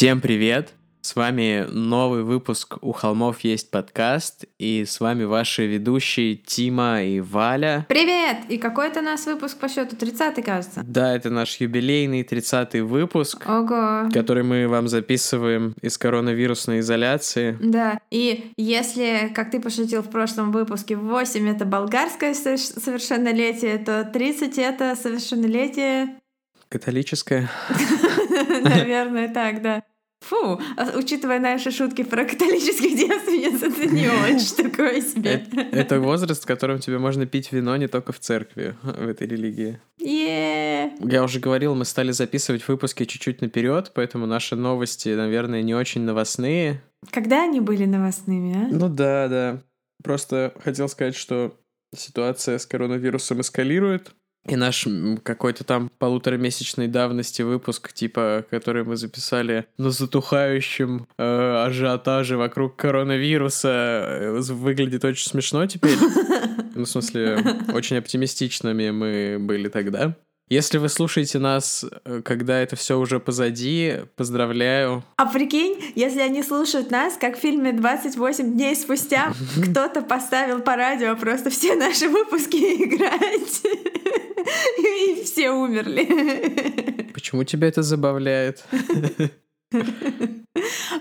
Всем привет! С вами новый выпуск «У холмов есть подкаст», и с вами ваши ведущие Тима и Валя. Привет! И какой это у нас выпуск по счету? 30-й, кажется. Да, это наш юбилейный 30-й выпуск, Ого! который мы вам записываем из коронавирусной изоляции. Да, и если, как ты пошутил в прошлом выпуске, 8 — это болгарское со- совершеннолетие, то 30 — это совершеннолетие... Католическое. Наверное, так, да. Фу, а учитывая наши шутки про католических девственниц, это не очень такое себе. Это возраст, в котором тебе можно пить вино не только в церкви, в этой религии. Я уже говорил, мы стали записывать выпуски чуть-чуть наперед, поэтому наши новости, наверное, не очень новостные. Когда они были новостными, а? Ну да, да. Просто хотел сказать, что ситуация с коронавирусом эскалирует. И наш какой-то там полуторамесячной давности выпуск, типа, который мы записали на затухающем э, ажиотаже вокруг коронавируса, э, выглядит очень смешно теперь. Ну, в смысле, очень оптимистичными мы были тогда. Если вы слушаете нас, э, когда это все уже позади, поздравляю. А прикинь, если они слушают нас, как в фильме «28 дней спустя», кто-то поставил по радио просто все наши выпуски играть, и все умерли. Почему тебя это забавляет?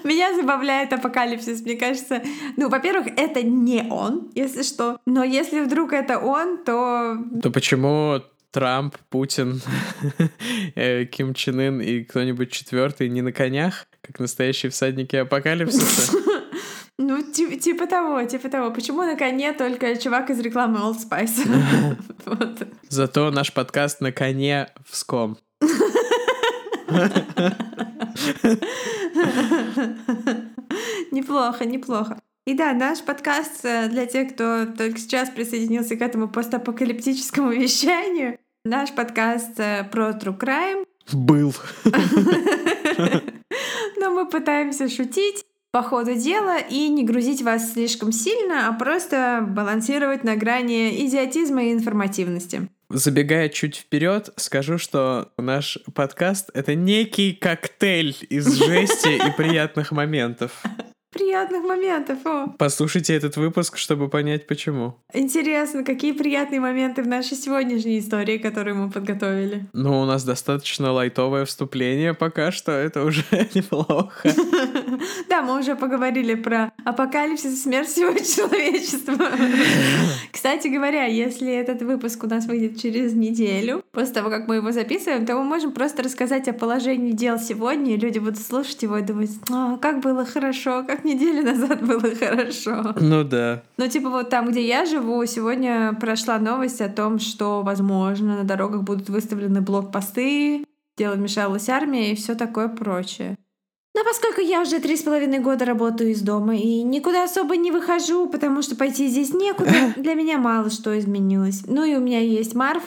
Меня забавляет апокалипсис, мне кажется. Ну, во-первых, это не он, если что. Но если вдруг это он, то... То почему Трамп, Путин, э, Ким Чен Ын и кто-нибудь четвертый не на конях, как настоящие всадники апокалипсиса? Ну, ти- типа того, типа того. Почему на коне только чувак из рекламы Old Spice? Вот. Зато наш подкаст на коне в ском. Неплохо, неплохо. И да, наш подкаст э, для тех, кто только сейчас присоединился к этому постапокалиптическому вещанию. Наш подкаст э, про True Crime. Был. Но мы пытаемся шутить по ходу дела и не грузить вас слишком сильно, а просто балансировать на грани идиотизма и информативности. Забегая чуть вперед, скажу, что наш подкаст — это некий коктейль из жести и приятных моментов. Приятных моментов, о! Послушайте этот выпуск, чтобы понять, почему. Интересно, какие приятные моменты в нашей сегодняшней истории, которую мы подготовили. Ну, у нас достаточно лайтовое вступление пока что, это уже неплохо. Да, мы уже поговорили про апокалипсис и смерть всего человечества. Кстати говоря, если этот выпуск у нас выйдет через неделю, после того, как мы его записываем, то мы можем просто рассказать о положении дел сегодня, и люди будут слушать его и думать, «А, как было хорошо, как неделю назад было хорошо. Ну да. Ну, типа вот там, где я живу, сегодня прошла новость о том, что, возможно, на дорогах будут выставлены блокпосты, дело вмешалась армия и все такое прочее. Но поскольку я уже три с половиной года работаю из дома и никуда особо не выхожу, потому что пойти здесь некуда, для меня мало что изменилось. Ну и у меня есть Марв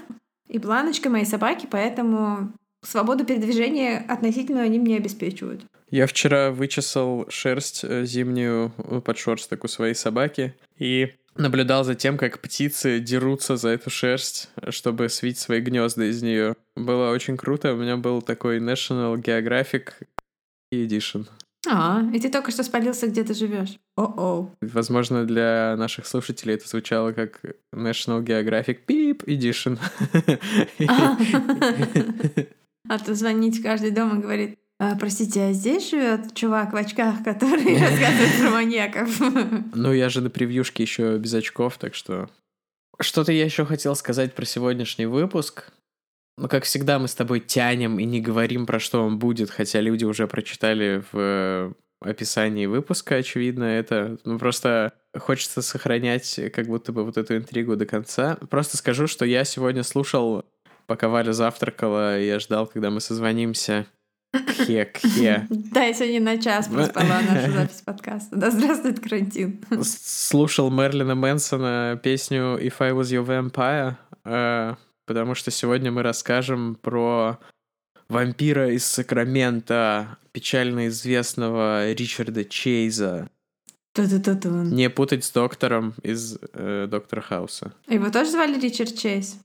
и Бланочка, мои собаки, поэтому свободу передвижения относительно они мне обеспечивают. Я вчера вычесал шерсть э, зимнюю э, под шорсток у своей собаки и наблюдал за тем, как птицы дерутся за эту шерсть, чтобы свить свои гнезда из нее. Было очень круто. У меня был такой National Geographic Edition. А, и ты только что спалился, где ты живешь. О-о. Возможно, для наших слушателей это звучало как National Geographic Beep Edition. А то звонить каждый дом и говорит, «А, простите, а здесь живет чувак в очках, который рассказывает про маньяков? Ну, я же на превьюшке еще без очков, так что... Что-то я еще хотел сказать про сегодняшний выпуск. Ну, как всегда, мы с тобой тянем и не говорим, про что он будет, хотя люди уже прочитали в э, описании выпуска, очевидно, это. Ну, просто хочется сохранять как будто бы вот эту интригу до конца. Просто скажу, что я сегодня слушал, пока Валя завтракала, я ждал, когда мы созвонимся. Кхе, кхе. Да, я сегодня на час проспала нашу запись подкаста. Да здравствует карантин. слушал Мерлина Мэнсона песню If I Was Your Vampire, э, потому что сегодня мы расскажем про вампира из Сакрамента, печально известного Ричарда Чейза. Не путать с доктором из э, Доктора Хауса. Его тоже звали Ричард Чейз?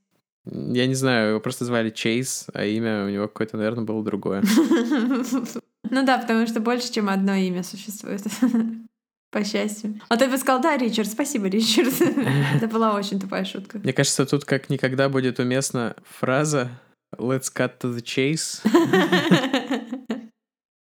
Я не знаю, его просто звали Чейз, а имя у него какое-то, наверное, было другое. Ну да, потому что больше, чем одно имя существует. По счастью. А ты бы сказал, да, Ричард, спасибо, Ричард. Это была очень тупая шутка. Мне кажется, тут как никогда будет уместна фраза «Let's cut to the chase».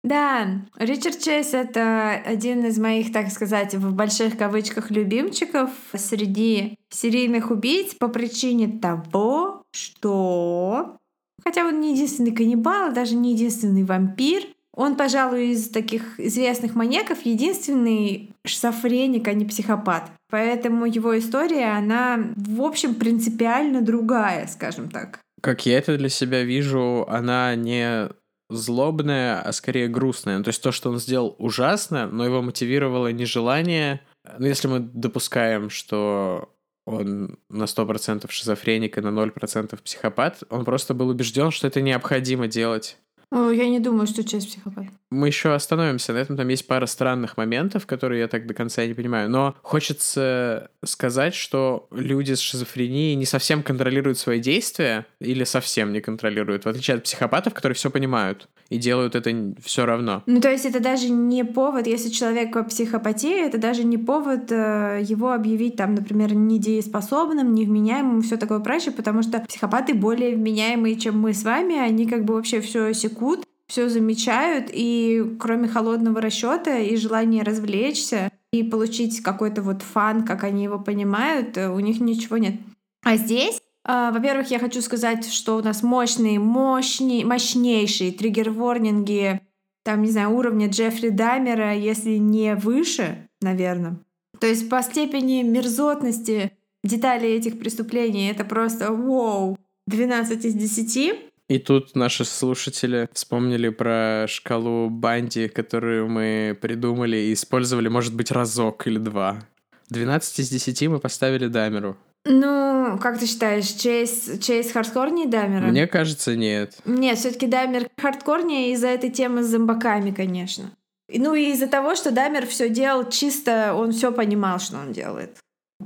Да, Ричард Чейз — это один из моих, так сказать, в больших кавычках любимчиков среди серийных убийц по причине того, что... Хотя он не единственный каннибал, даже не единственный вампир, он, пожалуй, из таких известных маньяков единственный шизофреник, а не психопат. Поэтому его история, она, в общем, принципиально другая, скажем так. Как я это для себя вижу, она не злобная, а скорее грустная. Ну, то есть то, что он сделал ужасно, но его мотивировало нежелание. Ну, если мы допускаем, что он на 100% шизофреник и на 0% психопат, он просто был убежден, что это необходимо делать. Я не думаю, что часть психопат. Мы еще остановимся на этом. Там есть пара странных моментов, которые я так до конца не понимаю. Но хочется сказать, что люди с шизофренией не совсем контролируют свои действия или совсем не контролируют, в отличие от психопатов, которые все понимают и делают это все равно. Ну, то есть это даже не повод, если человек психопатия, это даже не повод э, его объявить там, например, недееспособным, невменяемым, все такое прочее, потому что психопаты более вменяемые, чем мы с вами, они как бы вообще все секут, все замечают, и кроме холодного расчета и желания развлечься и получить какой-то вот фан, как они его понимают, э, у них ничего нет. А здесь а, во-первых, я хочу сказать, что у нас мощные, мощней, мощнейшие триггер-ворнинги, там, не знаю, уровня Джеффри Дамера, если не выше, наверное. То есть по степени мерзотности деталей этих преступлений это просто вау, 12 из 10. И тут наши слушатели вспомнили про шкалу Банди, которую мы придумали и использовали, может быть, разок или два. 12 из 10 мы поставили Дамеру. Ну, как ты считаешь, Чейз, Чейз хардкорнее Дамера? Мне кажется, нет. Нет, все таки Дамер хардкорнее из-за этой темы с зомбаками, конечно. Ну и из-за того, что Дамер все делал чисто, он все понимал, что он делает.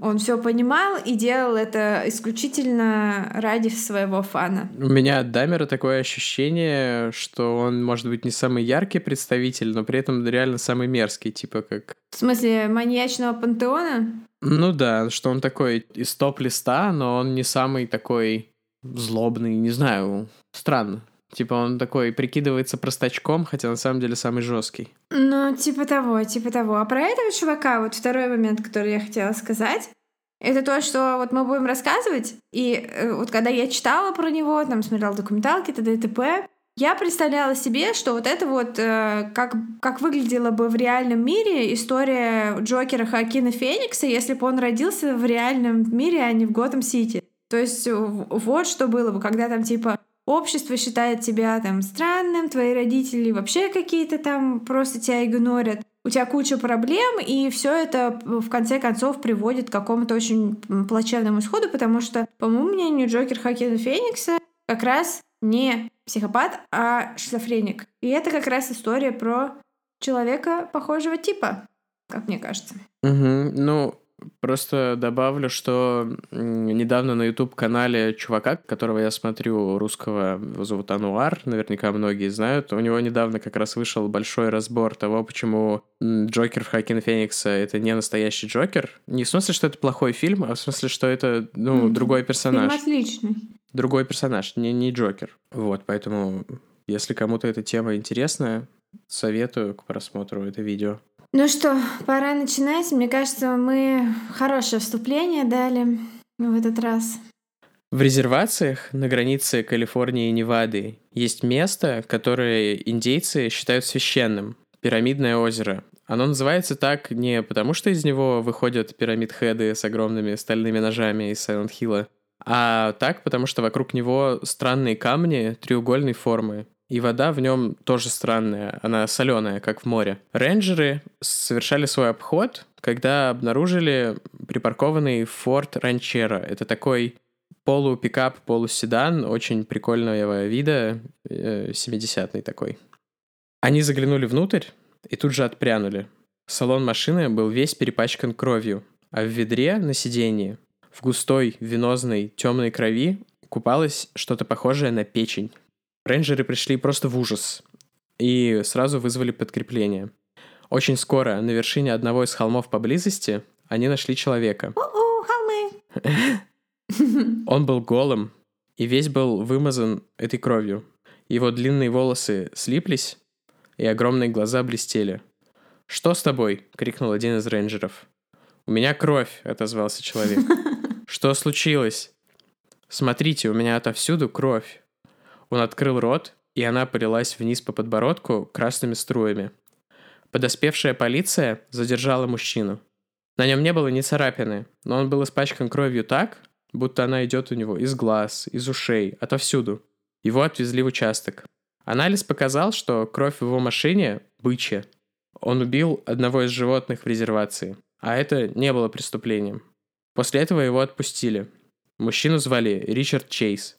Он все понимал и делал это исключительно ради своего фана. У меня от Дамера такое ощущение, что он может быть не самый яркий представитель, но при этом реально самый мерзкий, типа как... В смысле, маньячного пантеона? Ну да, что он такой из топ-листа, но он не самый такой злобный, не знаю, странно. Типа он такой прикидывается простачком, хотя на самом деле самый жесткий. Ну, типа того, типа того. А про этого чувака, вот второй момент, который я хотела сказать, это то, что вот мы будем рассказывать, и э, вот когда я читала про него, там смотрела документалки, т.д. и т.п., я представляла себе, что вот это вот э, как, как выглядело бы в реальном мире история Джокера Хакина Феникса, если бы он родился в реальном мире, а не в Готэм-Сити. То есть вот что было бы, когда там типа общество считает тебя там странным, твои родители вообще какие-то там просто тебя игнорят, у тебя куча проблем, и все это в конце концов приводит к какому-то очень плачевному исходу, потому что, по моему мнению, Джокер Хакина Феникса как раз не психопат, а шизофреник. И это как раз история про человека похожего типа, как мне кажется. Угу. Ну, Просто добавлю, что недавно на YouTube-канале чувака, которого я смотрю, русского, его зовут Ануар, наверняка многие знают, у него недавно как раз вышел большой разбор того, почему Джокер в Хакин Феникса — это не настоящий Джокер. Не в смысле, что это плохой фильм, а в смысле, что это, ну, mm-hmm. другой персонаж. Фильм отличный. Другой персонаж, не, не Джокер. Вот, поэтому, если кому-то эта тема интересна, советую к просмотру это видео. Ну что, пора начинать. Мне кажется, мы хорошее вступление дали в этот раз. В резервациях на границе Калифорнии и Невады есть место, которое индейцы считают священным – Пирамидное озеро. Оно называется так не потому, что из него выходят пирамид-хеды с огромными стальными ножами из Сайлент Хилла, а так, потому что вокруг него странные камни треугольной формы, и вода в нем тоже странная, она соленая, как в море. Рейнджеры совершали свой обход, когда обнаружили припаркованный Ford Ranchero. Это такой полупикап, полуседан, очень прикольного вида, 70-й э, такой. Они заглянули внутрь и тут же отпрянули. Салон машины был весь перепачкан кровью, а в ведре на сиденье в густой венозной темной крови купалось что-то похожее на печень. Рейнджеры пришли просто в ужас. и сразу вызвали подкрепление. Очень скоро на вершине одного из холмов поблизости они нашли человека. О-о, холмы! Он был голым и весь был вымазан этой кровью. Его длинные волосы слиплись, и огромные глаза блестели. «Что с тобой?» — крикнул один из рейнджеров. «У меня кровь», — отозвался человек. «Что случилось?» «Смотрите, у меня отовсюду кровь». Он открыл рот, и она полилась вниз по подбородку красными струями. Подоспевшая полиция задержала мужчину. На нем не было ни царапины, но он был испачкан кровью так, будто она идет у него из глаз, из ушей, отовсюду. Его отвезли в участок. Анализ показал, что кровь в его машине – бычья. Он убил одного из животных в резервации, а это не было преступлением. После этого его отпустили. Мужчину звали Ричард Чейз.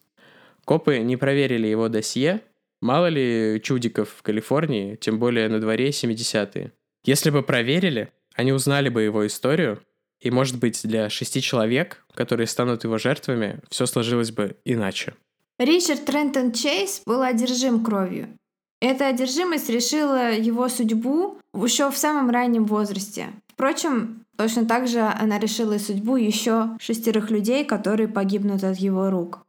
Копы не проверили его досье, мало ли чудиков в Калифорнии, тем более на дворе 70-е. Если бы проверили, они узнали бы его историю, и, может быть, для шести человек, которые станут его жертвами, все сложилось бы иначе. Ричард Трентон Чейз был одержим кровью. Эта одержимость решила его судьбу еще в самом раннем возрасте. Впрочем, точно так же она решила и судьбу еще шестерых людей, которые погибнут от его рук.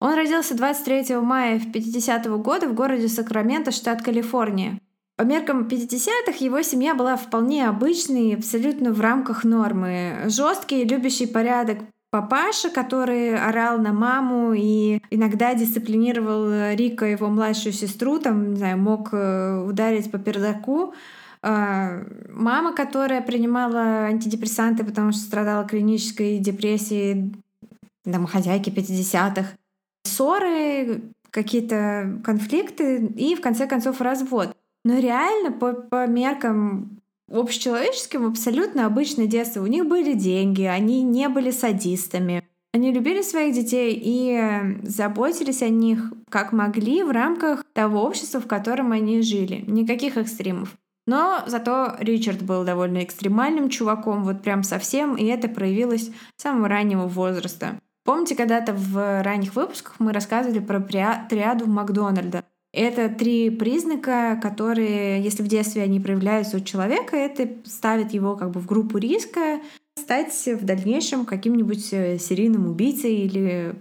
Он родился 23 мая в 50 -го года в городе Сакраменто, штат Калифорния. По меркам 50-х его семья была вполне обычной, абсолютно в рамках нормы. Жесткий, любящий порядок папаша, который орал на маму и иногда дисциплинировал Рика, его младшую сестру, там, не знаю, мог э, ударить по пердаку. А, мама, которая принимала антидепрессанты, потому что страдала клинической депрессией, домохозяйки 50-х. Ссоры, какие-то конфликты и, в конце концов, развод. Но реально, по, по меркам общечеловеческим, абсолютно обычное детство. У них были деньги, они не были садистами. Они любили своих детей и заботились о них как могли в рамках того общества, в котором они жили. Никаких экстримов. Но зато Ричард был довольно экстремальным чуваком, вот прям совсем, и это проявилось с самого раннего возраста. Помните, когда-то в ранних выпусках мы рассказывали про триаду Макдональда? Это три признака, которые, если в детстве они проявляются у человека, это ставит его как бы в группу риска стать в дальнейшем каким-нибудь э, серийным убийцей или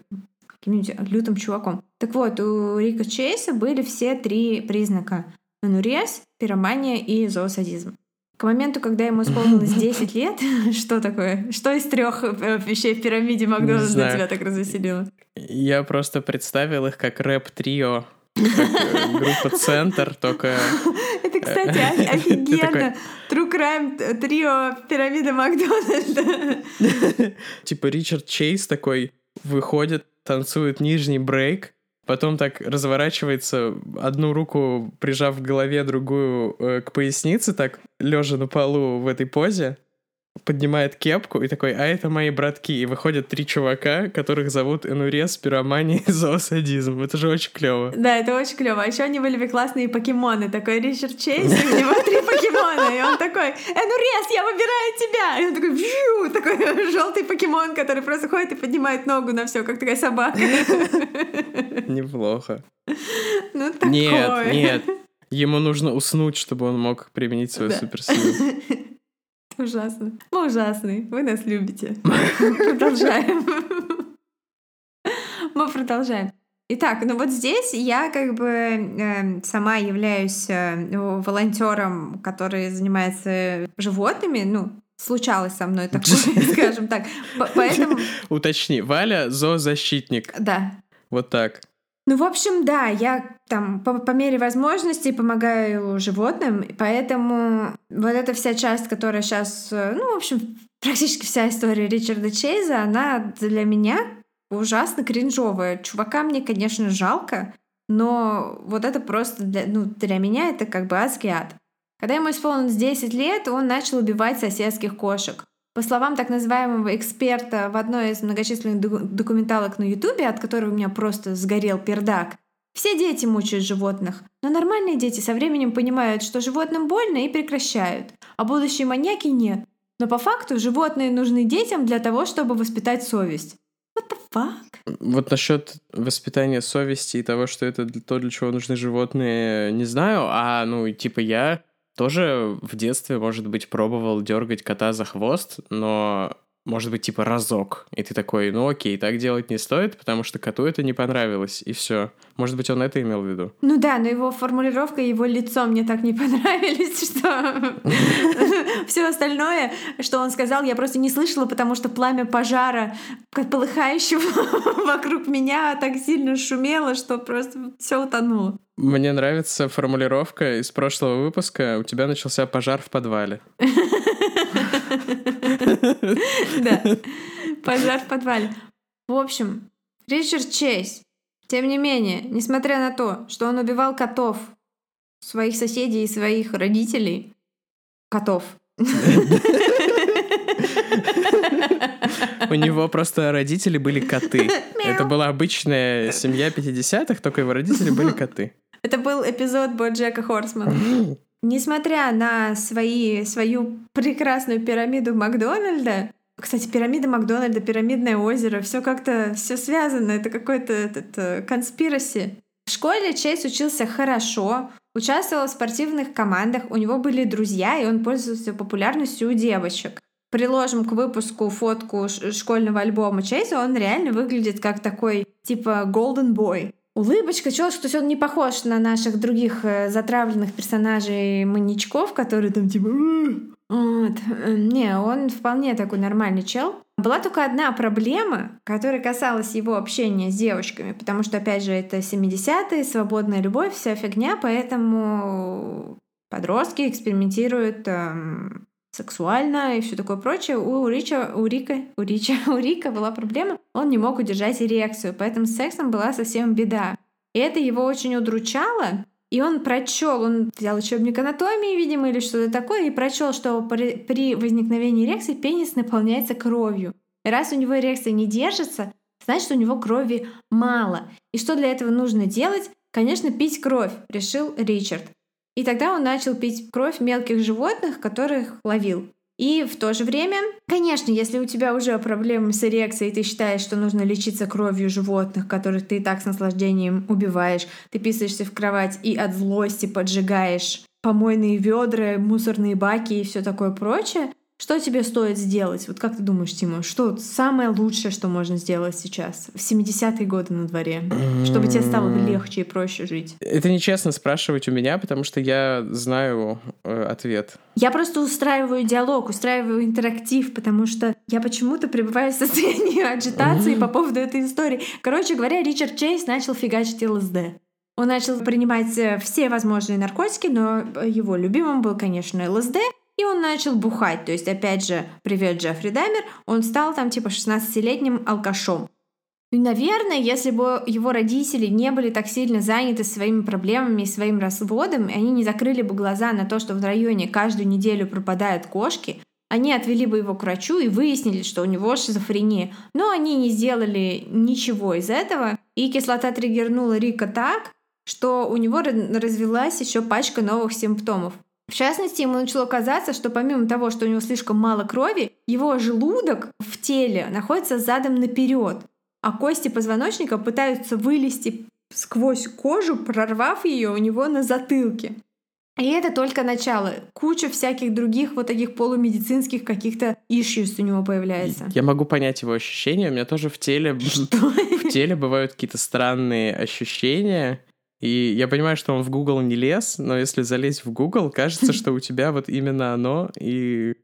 каким-нибудь лютым чуваком. Так вот, у Рика Чейса были все три признака. Анурез, пиромания и зоосадизм. К моменту, когда ему исполнилось 10 лет, что такое? Что из трех э, вещей в пирамиде Макдональдса тебя так развеселило? Я просто представил их как рэп-трио Э, группа «Центр», только... Это, кстати, офигенно. True Crime трио пирамида Макдональда. Типа Ричард Чейз такой выходит, танцует нижний брейк, потом так разворачивается, одну руку прижав к голове, другую э, к пояснице, так лежа на полу в этой позе, поднимает кепку и такой, а это мои братки. И выходят три чувака, которых зовут Энурес, Пиромания и Зоосадизм. Это же очень клево. Да, это очень клево. А еще они были классные покемоны. Такой Ричард Чейз, и у него три покемона. И он такой, Энурес, я выбираю тебя. И он такой, Вью! такой желтый покемон, который просто ходит и поднимает ногу на все, как такая собака. Неплохо. Ну, такое. Нет, нет. Ему нужно уснуть, чтобы он мог применить свою да. суперсилу. Ужасно. Мы ужасные. Вы нас любите. Продолжаем. Мы продолжаем. Итак, ну вот здесь я как бы э, сама являюсь э, волонтером, который занимается животными, ну, случалось со мной такое, скажем так. Поэтому... Уточни, Валя зоозащитник. Да. Вот так. Ну, в общем, да, я там по, по мере возможностей помогаю животным, поэтому вот эта вся часть, которая сейчас, э, ну, в общем, практически вся история Ричарда Чейза, она для меня ужасно кринжовая. Чувака мне, конечно, жалко, но вот это просто для, ну, для меня это как бы адский ад. Когда ему исполнилось 10 лет, он начал убивать соседских кошек. По словам так называемого эксперта в одной из многочисленных документалок на Ютубе, от которой у меня просто сгорел пердак, все дети мучают животных, но нормальные дети со временем понимают, что животным больно и прекращают, а будущие маньяки нет. Но по факту животные нужны детям для того, чтобы воспитать совесть. Вот the fuck? Вот насчет воспитания совести и того, что это то, для чего нужны животные, не знаю. А, ну, типа, я тоже в детстве, может быть, пробовал дергать кота за хвост, но может быть, типа разок. И ты такой, ну окей, так делать не стоит, потому что коту это не понравилось, и все. Может быть, он это имел в виду? Ну да, но его формулировка, его лицо мне так не понравились, что все остальное, что он сказал, я просто не слышала, потому что пламя пожара, полыхающего вокруг меня, так сильно шумело, что просто все утонуло. Мне нравится формулировка из прошлого выпуска. У тебя начался пожар в подвале. Да, пожар в подвале. В общем, Ричард Чейз, тем не менее, несмотря на то, что он убивал котов, своих соседей и своих родителей, котов, у него просто родители были коты. Это была обычная семья 50-х, только его родители были коты. Это был эпизод Боджека Хорсмана. Несмотря на свои, свою прекрасную пирамиду Макдональда, кстати, пирамида Макдональда, пирамидное озеро, все как-то все связано, это какой-то этот конспираси. В школе Чейз учился хорошо, участвовал в спортивных командах, у него были друзья, и он пользовался популярностью у девочек. Приложим к выпуску фотку школьного альбома Чейза, он реально выглядит как такой типа golden boy улыбочка, чё, то есть он не похож на наших других э, затравленных персонажей маньячков, которые там типа... Вот. Э, не, он вполне такой нормальный чел. Была только одна проблема, которая касалась его общения с девочками, потому что, опять же, это 70-е, свободная любовь, вся фигня, поэтому подростки экспериментируют эм, сексуально и все такое прочее. У Рича, у Рика, у Рича, у Рика была проблема, он не мог удержать эрекцию, поэтому с сексом была совсем беда. И это его очень удручало, и он прочел, он взял учебник анатомии, видимо, или что-то такое, и прочел, что при, при возникновении эрекции пенис наполняется кровью. И раз у него эрекция не держится, значит, у него крови мало. И что для этого нужно делать? Конечно, пить кровь, решил Ричард. И тогда он начал пить кровь мелких животных, которых ловил. И в то же время, конечно, если у тебя уже проблемы с эрекцией, ты считаешь, что нужно лечиться кровью животных, которых ты так с наслаждением убиваешь, ты писаешься в кровать и от злости поджигаешь помойные ведра, мусорные баки и все такое прочее, что тебе стоит сделать? Вот как ты думаешь, Тима, что самое лучшее, что можно сделать сейчас, в 70-е годы на дворе, чтобы тебе стало легче и проще жить? Это нечестно спрашивать у меня, потому что я знаю э, ответ. Я просто устраиваю диалог, устраиваю интерактив, потому что я почему-то пребываю в состоянии агитации по поводу этой истории. Короче говоря, Ричард Чейз начал фигачить ЛСД. Он начал принимать э, все возможные наркотики, но его любимым был, конечно, ЛСД. И он начал бухать. То есть, опять же, привет Джеффри Даймер, он стал там типа 16-летним алкашом. И, наверное, если бы его родители не были так сильно заняты своими проблемами и своим разводом, и они не закрыли бы глаза на то, что в районе каждую неделю пропадают кошки, они отвели бы его к врачу и выяснили, что у него шизофрения. Но они не сделали ничего из этого, и кислота триггернула Рика так, что у него развелась еще пачка новых симптомов. В частности, ему начало казаться, что помимо того, что у него слишком мало крови, его желудок в теле находится задом наперед, а кости позвоночника пытаются вылезти сквозь кожу, прорвав ее у него на затылке. И это только начало. Куча всяких других вот таких полумедицинских каких-то issues у него появляется. Я могу понять его ощущения. У меня тоже в теле... Что? В теле бывают какие-то странные ощущения. И я понимаю, что он в Google не лез, но если залезть в Google, кажется, что у тебя вот именно оно, и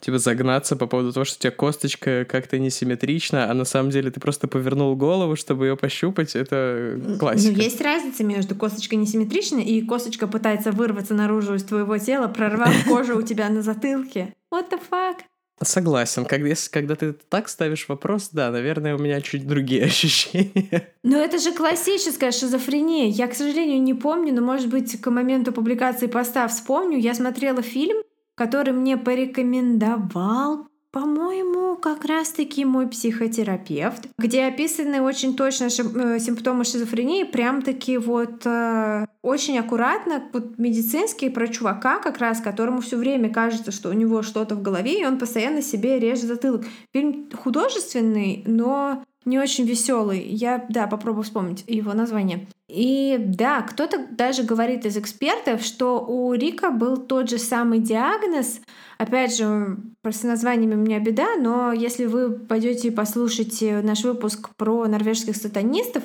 типа загнаться по поводу того, что у тебя косточка как-то несимметрична, а на самом деле ты просто повернул голову, чтобы ее пощупать, это классика. Ну, есть разница между косточкой несимметричной и косточка пытается вырваться наружу из твоего тела, прорвав кожу у тебя на затылке. What the fuck? Согласен. Когда, когда ты так ставишь вопрос, да, наверное, у меня чуть другие ощущения. Но это же классическая шизофрения. Я, к сожалению, не помню, но, может быть, к моменту публикации поста вспомню. Я смотрела фильм, который мне порекомендовал по-моему, как раз-таки мой психотерапевт, где описаны очень точно э, симптомы шизофрении, прям-таки вот э, очень аккуратно, вот медицинские про чувака как раз, которому все время кажется, что у него что-то в голове, и он постоянно себе режет затылок. Фильм художественный, но не очень веселый. Я, да, попробую вспомнить его название. И да, кто-то даже говорит из экспертов, что у Рика был тот же самый диагноз. Опять же, просто названиями у меня беда, но если вы пойдете и послушаете наш выпуск про норвежских сатанистов,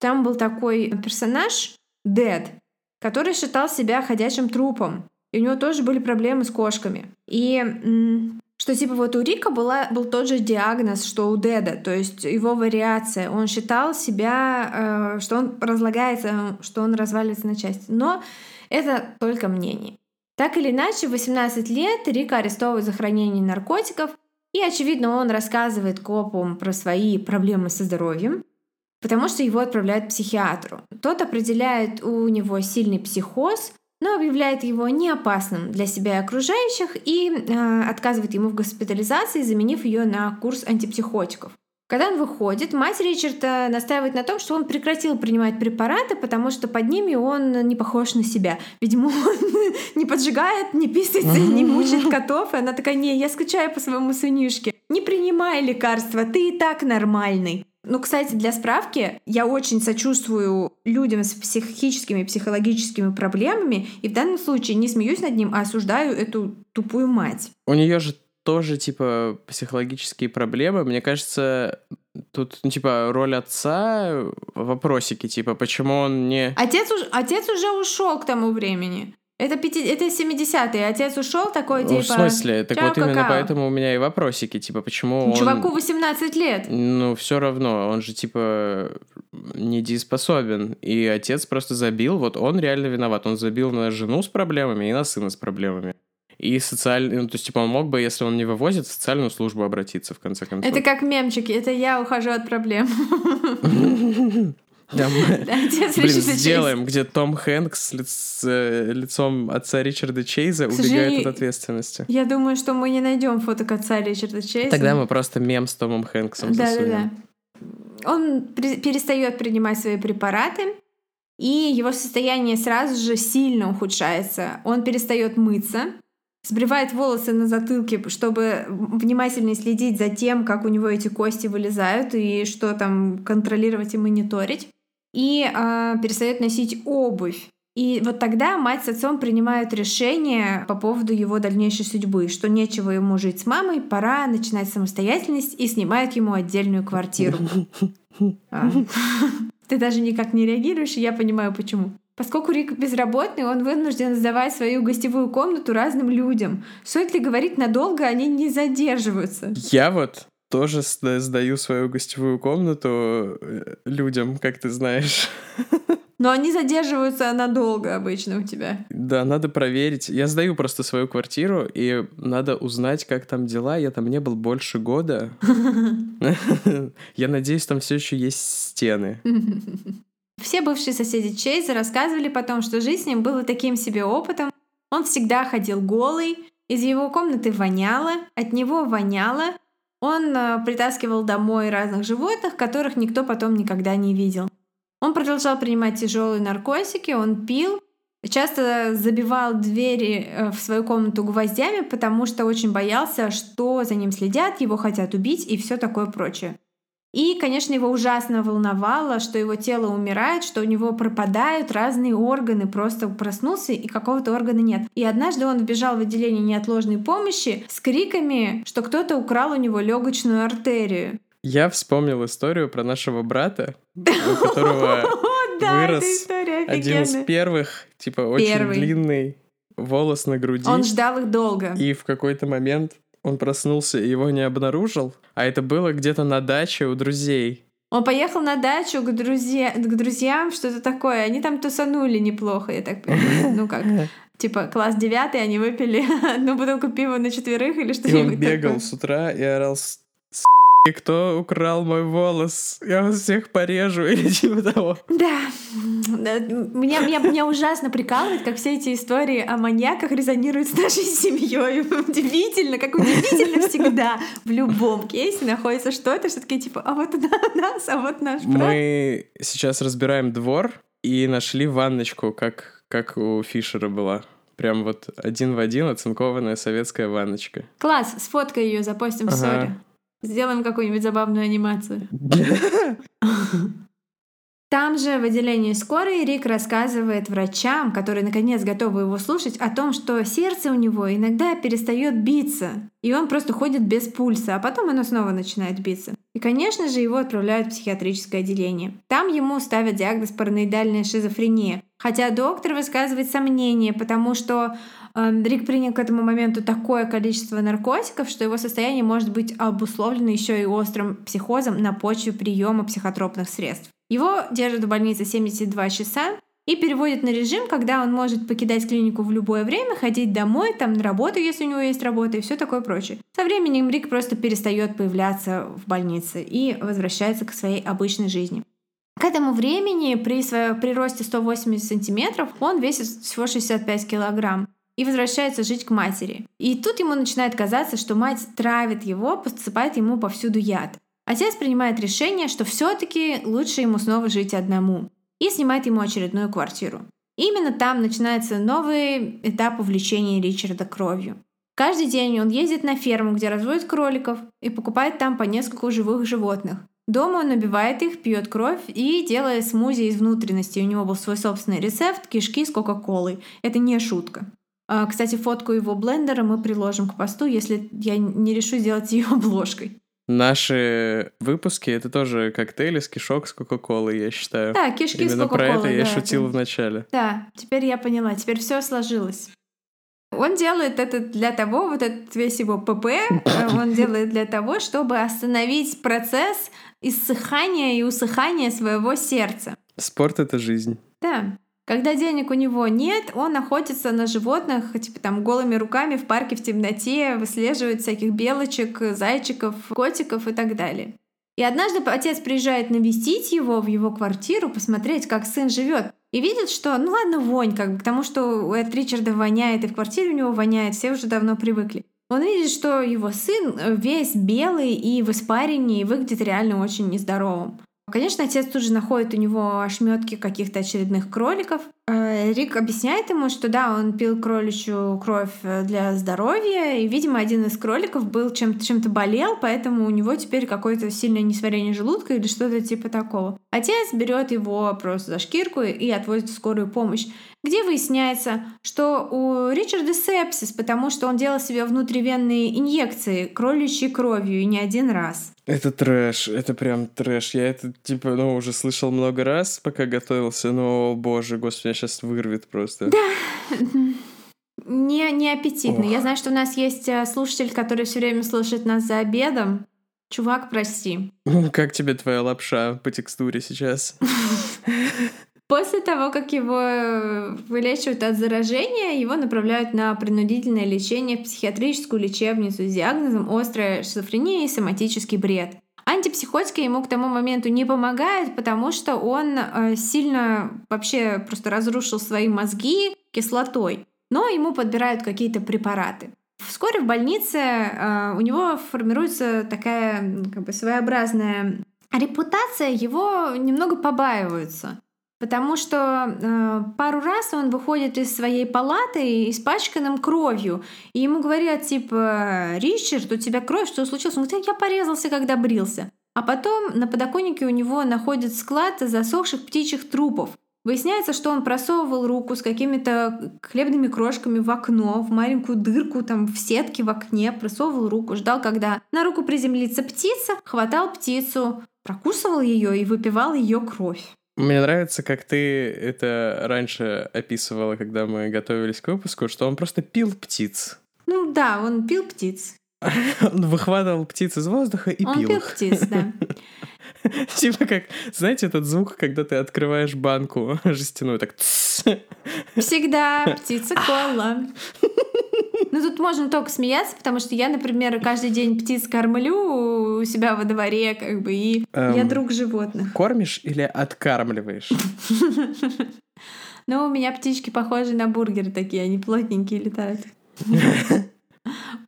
там был такой персонаж, Дед, который считал себя ходячим трупом. И у него тоже были проблемы с кошками. И что типа вот у Рика была, был тот же диагноз, что у Деда, то есть его вариация. Он считал себя, э, что он разлагается, что он разваливается на части. Но это только мнение. Так или иначе, в 18 лет Рика арестовывают за хранение наркотиков, и, очевидно, он рассказывает копам про свои проблемы со здоровьем, потому что его отправляют к психиатру. Тот определяет у него сильный психоз, но объявляет его неопасным для себя и окружающих и э, отказывает ему в госпитализации, заменив ее на курс антипсихотиков. Когда он выходит, мать Ричарда настаивает на том, что он прекратил принимать препараты, потому что под ними он не похож на себя. Видимо, он не поджигает, не писается, не мучает котов. И она такая, не, я скучаю по своему сынишке. Не принимай лекарства, ты и так нормальный. Ну, кстати, для справки, я очень сочувствую людям с психическими психологическими проблемами, и в данном случае не смеюсь над ним, а осуждаю эту тупую мать. У нее же тоже, типа, психологические проблемы. Мне кажется, тут, ну, типа, роль отца вопросики, типа, почему он не... Отец, отец уже ушел к тому времени. Это, пяти... это 70-е. Отец ушел такой, типа... В смысле? Так вот именно поэтому у меня и вопросики, типа, почему он... Чуваку 18 лет. Ну, все равно, он же, типа, недееспособен. И отец просто забил, вот он реально виноват. Он забил на жену с проблемами и на сына с проблемами. И социальный, ну, то есть, типа, он мог бы, если он не вывозит, в социальную службу обратиться, в конце концов. Это как мемчики, это я ухожу от проблем. Да, мы, блин, сделаем, где Том Хэнкс с э, лицом отца Ричарда Чейза убегает от ответственности. Я думаю, что мы не найдем фоток отца Ричарда Чейза. Тогда мы просто мем с Томом Хэнксом Да, да, да. Он перестает принимать свои препараты, и его состояние сразу же сильно ухудшается. Он перестает мыться, сбривает волосы на затылке, чтобы внимательно следить за тем, как у него эти кости вылезают и что там контролировать и мониторить и э, перестает носить обувь. И вот тогда мать с отцом принимают решение по поводу его дальнейшей судьбы, что нечего ему жить с мамой, пора начинать самостоятельность и снимают ему отдельную квартиру. А. Ты даже никак не реагируешь, и я понимаю почему. Поскольку Рик безработный, он вынужден сдавать свою гостевую комнату разным людям. Стоит ли говорить надолго, они не задерживаются. Я вот тоже сдаю свою гостевую комнату э, людям, как ты знаешь. Но они задерживаются надолго обычно у тебя. Да, надо проверить. Я сдаю просто свою квартиру, и надо узнать, как там дела. Я там не был больше года. Я надеюсь, там все еще есть стены. Все бывшие соседи Чейза рассказывали потом, что жизнь с ним была таким себе опытом. Он всегда ходил голый, из его комнаты воняло, от него воняло, он э, притаскивал домой разных животных, которых никто потом никогда не видел. Он продолжал принимать тяжелые наркотики, он пил, часто забивал двери э, в свою комнату гвоздями, потому что очень боялся, что за ним следят, его хотят убить и все такое прочее. И, конечно, его ужасно волновало, что его тело умирает, что у него пропадают разные органы, просто проснулся и какого-то органа нет. И однажды он вбежал в отделение неотложной помощи с криками, что кто-то украл у него легочную артерию. Я вспомнил историю про нашего брата, у которого вырос один из первых, типа очень длинный волос на груди. Он ждал их долго. И в какой-то момент он проснулся и его не обнаружил, а это было где-то на даче у друзей. Он поехал на дачу к, друзья... к друзьям, что-то такое. Они там тусанули неплохо, я так понимаю. Ну как, типа класс девятый, они выпили одну бутылку пива на четверых или что-нибудь И он бегал такое. с утра и орал и кто украл мой волос? Я вас всех порежу или типа того. Да. Меня, меня, меня ужасно прикалывает, как все эти истории о маньяках резонируют с нашей семьей. Удивительно, как удивительно всегда в любом кейсе находится что-то, что такие типа, а вот у нас, а вот наш брат. Мы сейчас разбираем двор и нашли ванночку, как, как у Фишера была. Прям вот один в один оцинкованная советская ванночка. Класс, сфоткай ее, запостим в ага. Сделаем какую-нибудь забавную анимацию. Там же в отделении скорой Рик рассказывает врачам, которые наконец готовы его слушать, о том, что сердце у него иногда перестает биться, и он просто ходит без пульса, а потом оно снова начинает биться. И, конечно же, его отправляют в психиатрическое отделение. Там ему ставят диагноз параноидальная шизофрения. Хотя доктор высказывает сомнения, потому что Рик принял к этому моменту такое количество наркотиков, что его состояние может быть обусловлено еще и острым психозом на почве приема психотропных средств. Его держат в больнице 72 часа и переводят на режим, когда он может покидать клинику в любое время, ходить домой, там на работу, если у него есть работа и все такое прочее. Со временем Рик просто перестает появляться в больнице и возвращается к своей обычной жизни. К этому времени при своем приросте 180 сантиметров он весит всего 65 килограмм и возвращается жить к матери. И тут ему начинает казаться, что мать травит его, подсыпает ему повсюду яд. Отец принимает решение, что все-таки лучше ему снова жить одному и снимает ему очередную квартиру. Именно там начинается новый этап увлечения Ричарда кровью. Каждый день он ездит на ферму, где разводят кроликов, и покупает там по нескольку живых животных. Дома он набивает их, пьет кровь и делает смузи из внутренностей. У него был свой собственный рецепт кишки с Кока-Колой. Это не шутка. А, кстати, фотку его блендера мы приложим к посту, если я не решу сделать ее обложкой. Наши выпуски — это тоже коктейли с кишок с Кока-Колой, я считаю. Да, кишки Именно с Кока-Колой. про это я шутил да. в начале. Да, теперь я поняла, теперь все сложилось. Он делает это для того, вот этот весь его ПП, э, он делает для того, чтобы остановить процесс иссыхания и усыхания своего сердца. Спорт — это жизнь. Да. Когда денег у него нет, он охотится на животных, типа там голыми руками в парке в темноте, выслеживает всяких белочек, зайчиков, котиков и так далее. И однажды отец приезжает навестить его в его квартиру, посмотреть, как сын живет. И видит, что, ну ладно, вонь, как бы, потому что от Ричарда воняет, и в квартире у него воняет, все уже давно привыкли. Он видит, что его сын э, весь белый и в испарине, и выглядит реально очень нездоровым. Конечно, отец тут же находит у него ошметки каких-то очередных кроликов. Э, Рик объясняет ему, что да, он пил кроличью кровь э, для здоровья, и, видимо, один из кроликов был чем-то чем болел, поэтому у него теперь какое-то сильное несварение желудка или что-то типа такого. Отец берет его просто за шкирку и отводит в скорую помощь где выясняется, что у Ричарда сепсис, потому что он делал себе внутривенные инъекции кроличьей кровью и не один раз. Это трэш, это прям трэш. Я это, типа, ну, уже слышал много раз, пока готовился, но, боже, господи, меня сейчас вырвет просто. Да, не, не аппетитно. Я знаю, что у нас есть э, слушатель, который все время слушает нас за обедом. Чувак, прости. Как тебе твоя лапша по текстуре сейчас? После того, как его э, вылечивают от заражения, его направляют на принудительное лечение в психиатрическую лечебницу с диагнозом острая шизофрения и соматический бред. Антипсихотики ему к тому моменту не помогают, потому что он э, сильно вообще просто разрушил свои мозги кислотой. Но ему подбирают какие-то препараты. Вскоре в больнице э, у него формируется такая как бы своеобразная репутация, его немного побаиваются. Потому что э, пару раз он выходит из своей палаты испачканным кровью. И ему говорят, типа, Ричард, у тебя кровь, что случилось? Он говорит, я порезался, когда брился. А потом на подоконнике у него находят склад засохших птичьих трупов. Выясняется, что он просовывал руку с какими-то хлебными крошками в окно, в маленькую дырку, там в сетке в окне, просовывал руку, ждал, когда на руку приземлится птица, хватал птицу, прокусывал ее и выпивал ее кровь. Мне нравится, как ты это раньше описывала, когда мы готовились к выпуску, что он просто пил птиц. Ну да, он пил птиц. Он выхватывал птиц из воздуха и он пил пил их. птиц, да. Типа как, знаете, этот звук, когда ты открываешь банку жестяную, так. Всегда птица кола. Ну, тут можно только смеяться, потому что я, например, каждый день птиц кормлю у себя во дворе, как бы, и я Эм. друг животных. Кормишь или откармливаешь? Но у меня птички похожи на бургеры такие, они плотненькие летают.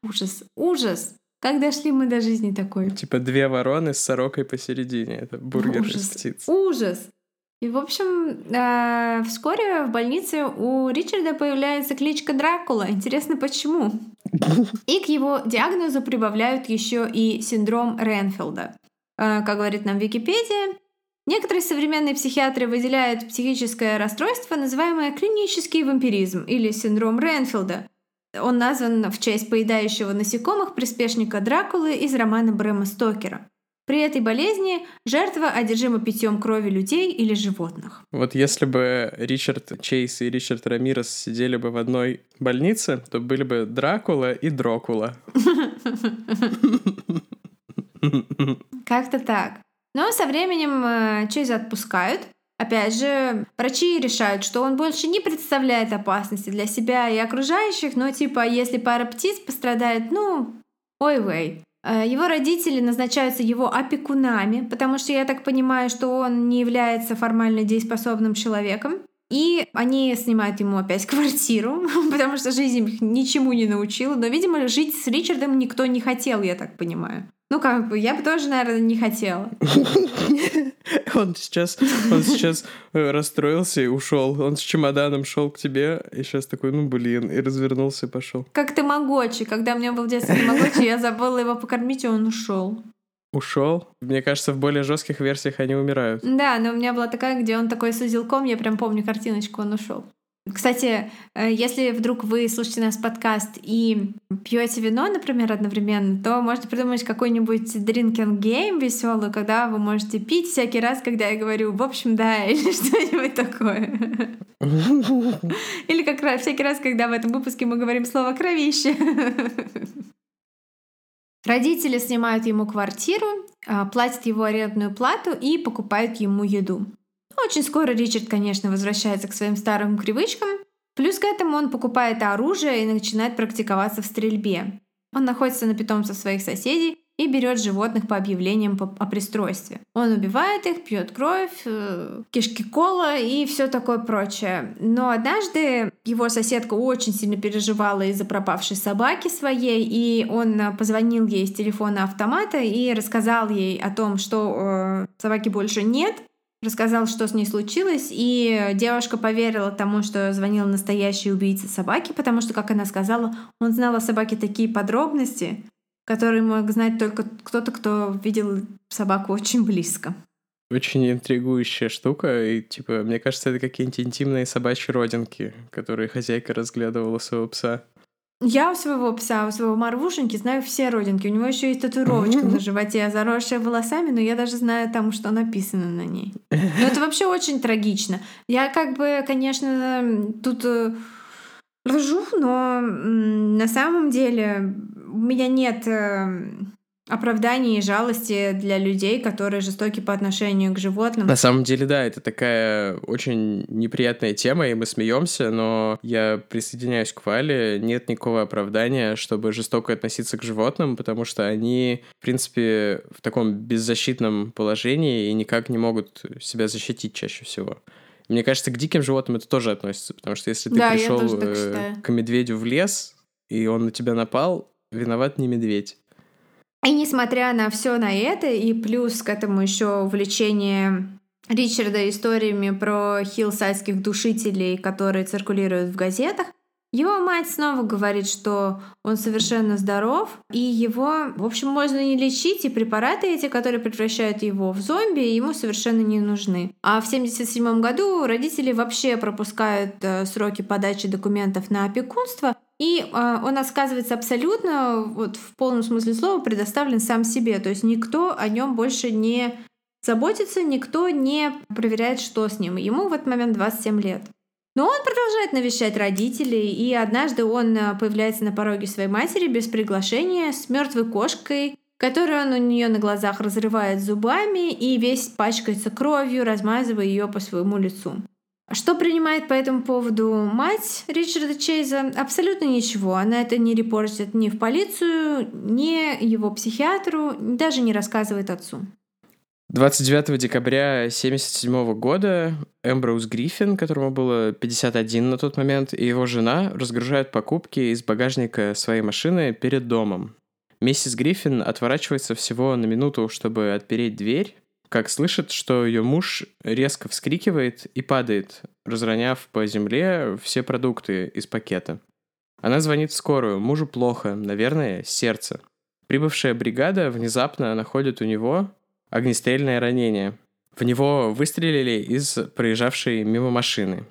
Ужас, ужас. Как дошли мы до жизни такой? Типа две вороны с сорокой посередине. Это бургер из Ужас. птиц. Ужас. И, в общем, э, вскоре в больнице у Ричарда появляется кличка Дракула. Интересно, почему? И к его диагнозу прибавляют еще и синдром Ренфилда. Э, как говорит нам Википедия, некоторые современные психиатры выделяют психическое расстройство, называемое клинический вампиризм или синдром Ренфилда. Он назван в честь поедающего насекомых приспешника Дракулы из романа Брэма Стокера. При этой болезни жертва одержима питьем крови людей или животных. Вот если бы Ричард Чейз и Ричард Рамирес сидели бы в одной больнице, то были бы Дракула и Дрокула. Как-то так. Но со временем э, Чейза отпускают. Опять же, врачи решают, что он больше не представляет опасности для себя и окружающих, но типа, если пара птиц пострадает, ну, ой-вей. Э, его родители назначаются его опекунами, потому что я так понимаю, что он не является формально дееспособным человеком. И они снимают ему опять квартиру, потому что жизнь их ничему не научила. Но, видимо, жить с Ричардом никто не хотел, я так понимаю. Ну, как бы, я бы тоже, наверное, не хотела. Он сейчас, он сейчас э, расстроился и ушел. Он с чемоданом шел к тебе, и сейчас такой, ну блин, и развернулся и пошел. Как тамагочи. Когда у меня был детский тамагочи, я забыла его покормить, и он ушел. Ушел? Мне кажется, в более жестких версиях они умирают. Да, но у меня была такая, где он такой с узелком, я прям помню картиночку, он ушел. Кстати, э, если вдруг вы слушаете нас подкаст и пьете вино, например, одновременно, то можно придумать какой-нибудь drinking game веселый, когда вы можете пить всякий раз, когда я говорю, в общем, да, или что-нибудь такое. Или как раз всякий раз, когда в этом выпуске мы говорим слово кровище. Родители снимают ему квартиру, а, платят его арендную плату и покупают ему еду. Очень скоро Ричард, конечно, возвращается к своим старым привычкам. Плюс к этому он покупает оружие и начинает практиковаться в стрельбе. Он находится на питомцах своих соседей и берет животных по объявлениям о пристройстве. Он убивает их, пьет кровь, э, кишки кола и все такое прочее. Но однажды его соседка очень сильно переживала из-за пропавшей собаки своей, и он позвонил ей с телефона автомата и рассказал ей о том, что э, собаки больше нет, рассказал, что с ней случилось, и девушка поверила тому, что звонил настоящий убийца собаки, потому что, как она сказала, он знал о собаке такие подробности, которые мог знать только кто-то, кто видел собаку очень близко. Очень интригующая штука, и, типа, мне кажется, это какие-нибудь интимные собачьи родинки, которые хозяйка разглядывала своего пса. Я у своего пса, у своего Марвушеньки знаю все родинки. У него еще есть татуировочка на животе, заросшая волосами, но я даже знаю там, что написано на ней. Но это вообще очень трагично. Я как бы, конечно, тут э, ржу, но на самом деле у меня нет оправданий и жалости для людей, которые жестоки по отношению к животным. На самом деле, да, это такая очень неприятная тема, и мы смеемся, но я присоединяюсь к Вале. Нет никакого оправдания, чтобы жестоко относиться к животным, потому что они, в принципе, в таком беззащитном положении и никак не могут себя защитить чаще всего. Мне кажется, к диким животным это тоже относится, потому что если ты да, пришел э, к медведю в лес, и он на тебя напал, виноват не медведь. И несмотря на все на это, и плюс к этому еще увлечение Ричарда историями про хиллсайдских душителей, которые циркулируют в газетах, его мать снова говорит, что он совершенно здоров, и его, в общем, можно не лечить, и препараты эти, которые превращают его в зомби, ему совершенно не нужны. А в 1977 году родители вообще пропускают э, сроки подачи документов на опекунство, и э, он оказывается абсолютно, вот в полном смысле слова, предоставлен сам себе. То есть никто о нем больше не заботится, никто не проверяет, что с ним. Ему в этот момент 27 лет. Но он продолжает навещать родителей, и однажды он э, появляется на пороге своей матери без приглашения с мертвой кошкой, которую он у нее на глазах разрывает зубами и весь пачкается кровью, размазывая ее по своему лицу. Что принимает по этому поводу мать Ричарда Чейза? Абсолютно ничего. Она это не репортит ни в полицию, ни его психиатру, даже не рассказывает отцу. 29 декабря 1977 года Эмброуз Гриффин, которому было 51 на тот момент, и его жена разгружают покупки из багажника своей машины перед домом. Миссис Гриффин отворачивается всего на минуту, чтобы отпереть дверь, как слышит, что ее муж резко вскрикивает и падает, разроняв по земле все продукты из пакета. Она звонит в скорую, мужу плохо, наверное, сердце. Прибывшая бригада внезапно находит у него огнестрельное ранение. В него выстрелили из проезжавшей мимо машины.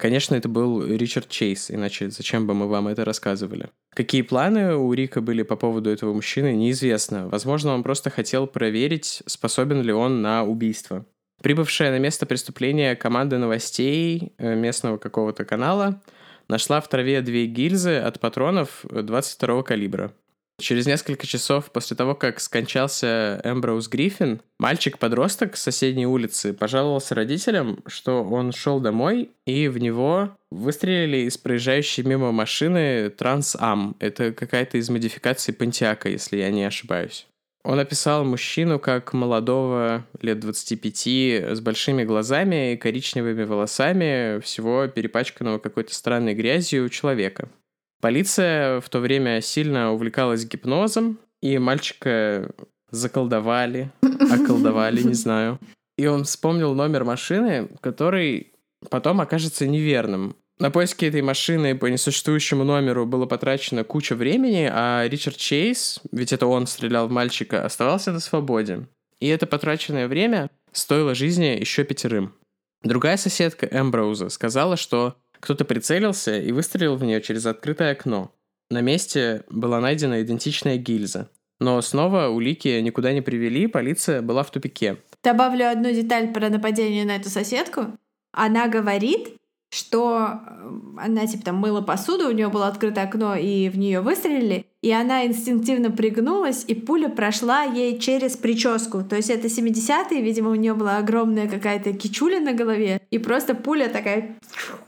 Конечно, это был Ричард Чейз, иначе зачем бы мы вам это рассказывали. Какие планы у Рика были по поводу этого мужчины, неизвестно. Возможно, он просто хотел проверить, способен ли он на убийство. Прибывшая на место преступления команда новостей э, местного какого-то канала нашла в траве две гильзы от патронов 22 калибра. Через несколько часов после того, как скончался Эмброуз Гриффин, мальчик-подросток с соседней улицы пожаловался родителям, что он шел домой, и в него выстрелили из проезжающей мимо машины Трансам. Это какая-то из модификаций Пантиака, если я не ошибаюсь. Он описал мужчину как молодого, лет 25, с большими глазами и коричневыми волосами, всего перепачканного какой-то странной грязью человека. Полиция в то время сильно увлекалась гипнозом, и мальчика заколдовали, околдовали, не знаю. И он вспомнил номер машины, который потом окажется неверным. На поиски этой машины по несуществующему номеру было потрачено куча времени, а Ричард Чейз, ведь это он стрелял в мальчика, оставался на свободе. И это потраченное время стоило жизни еще пятерым. Другая соседка Эмброуза сказала, что кто-то прицелился и выстрелил в нее через открытое окно. На месте была найдена идентичная гильза. Но снова улики никуда не привели, полиция была в тупике. Добавлю одну деталь про нападение на эту соседку. Она говорит, что она типа там мыла посуду, у нее было открытое окно, и в нее выстрелили, и она инстинктивно пригнулась, и пуля прошла ей через прическу. То есть это 70-е, видимо, у нее была огромная какая-то кичуля на голове, и просто пуля такая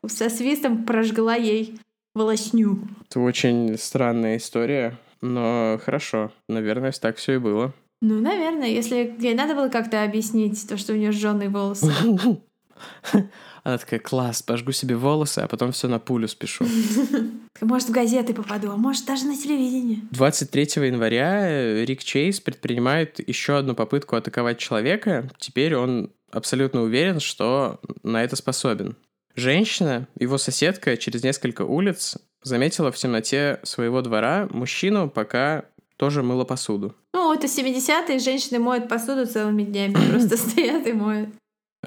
со свистом прожгла ей волосню. Это очень странная история, но хорошо, наверное, так все и было. Ну, наверное, если ей надо было как-то объяснить то, что у нее сжженные волосы. Она такая, класс, пожгу себе волосы, а потом все на пулю спешу. Может, в газеты попаду, а может, даже на телевидение. 23 января Рик Чейз предпринимает еще одну попытку атаковать человека. Теперь он абсолютно уверен, что на это способен. Женщина, его соседка, через несколько улиц заметила в темноте своего двора мужчину, пока тоже мыла посуду. Ну, это 70-е, женщины моют посуду целыми днями, просто стоят и моют.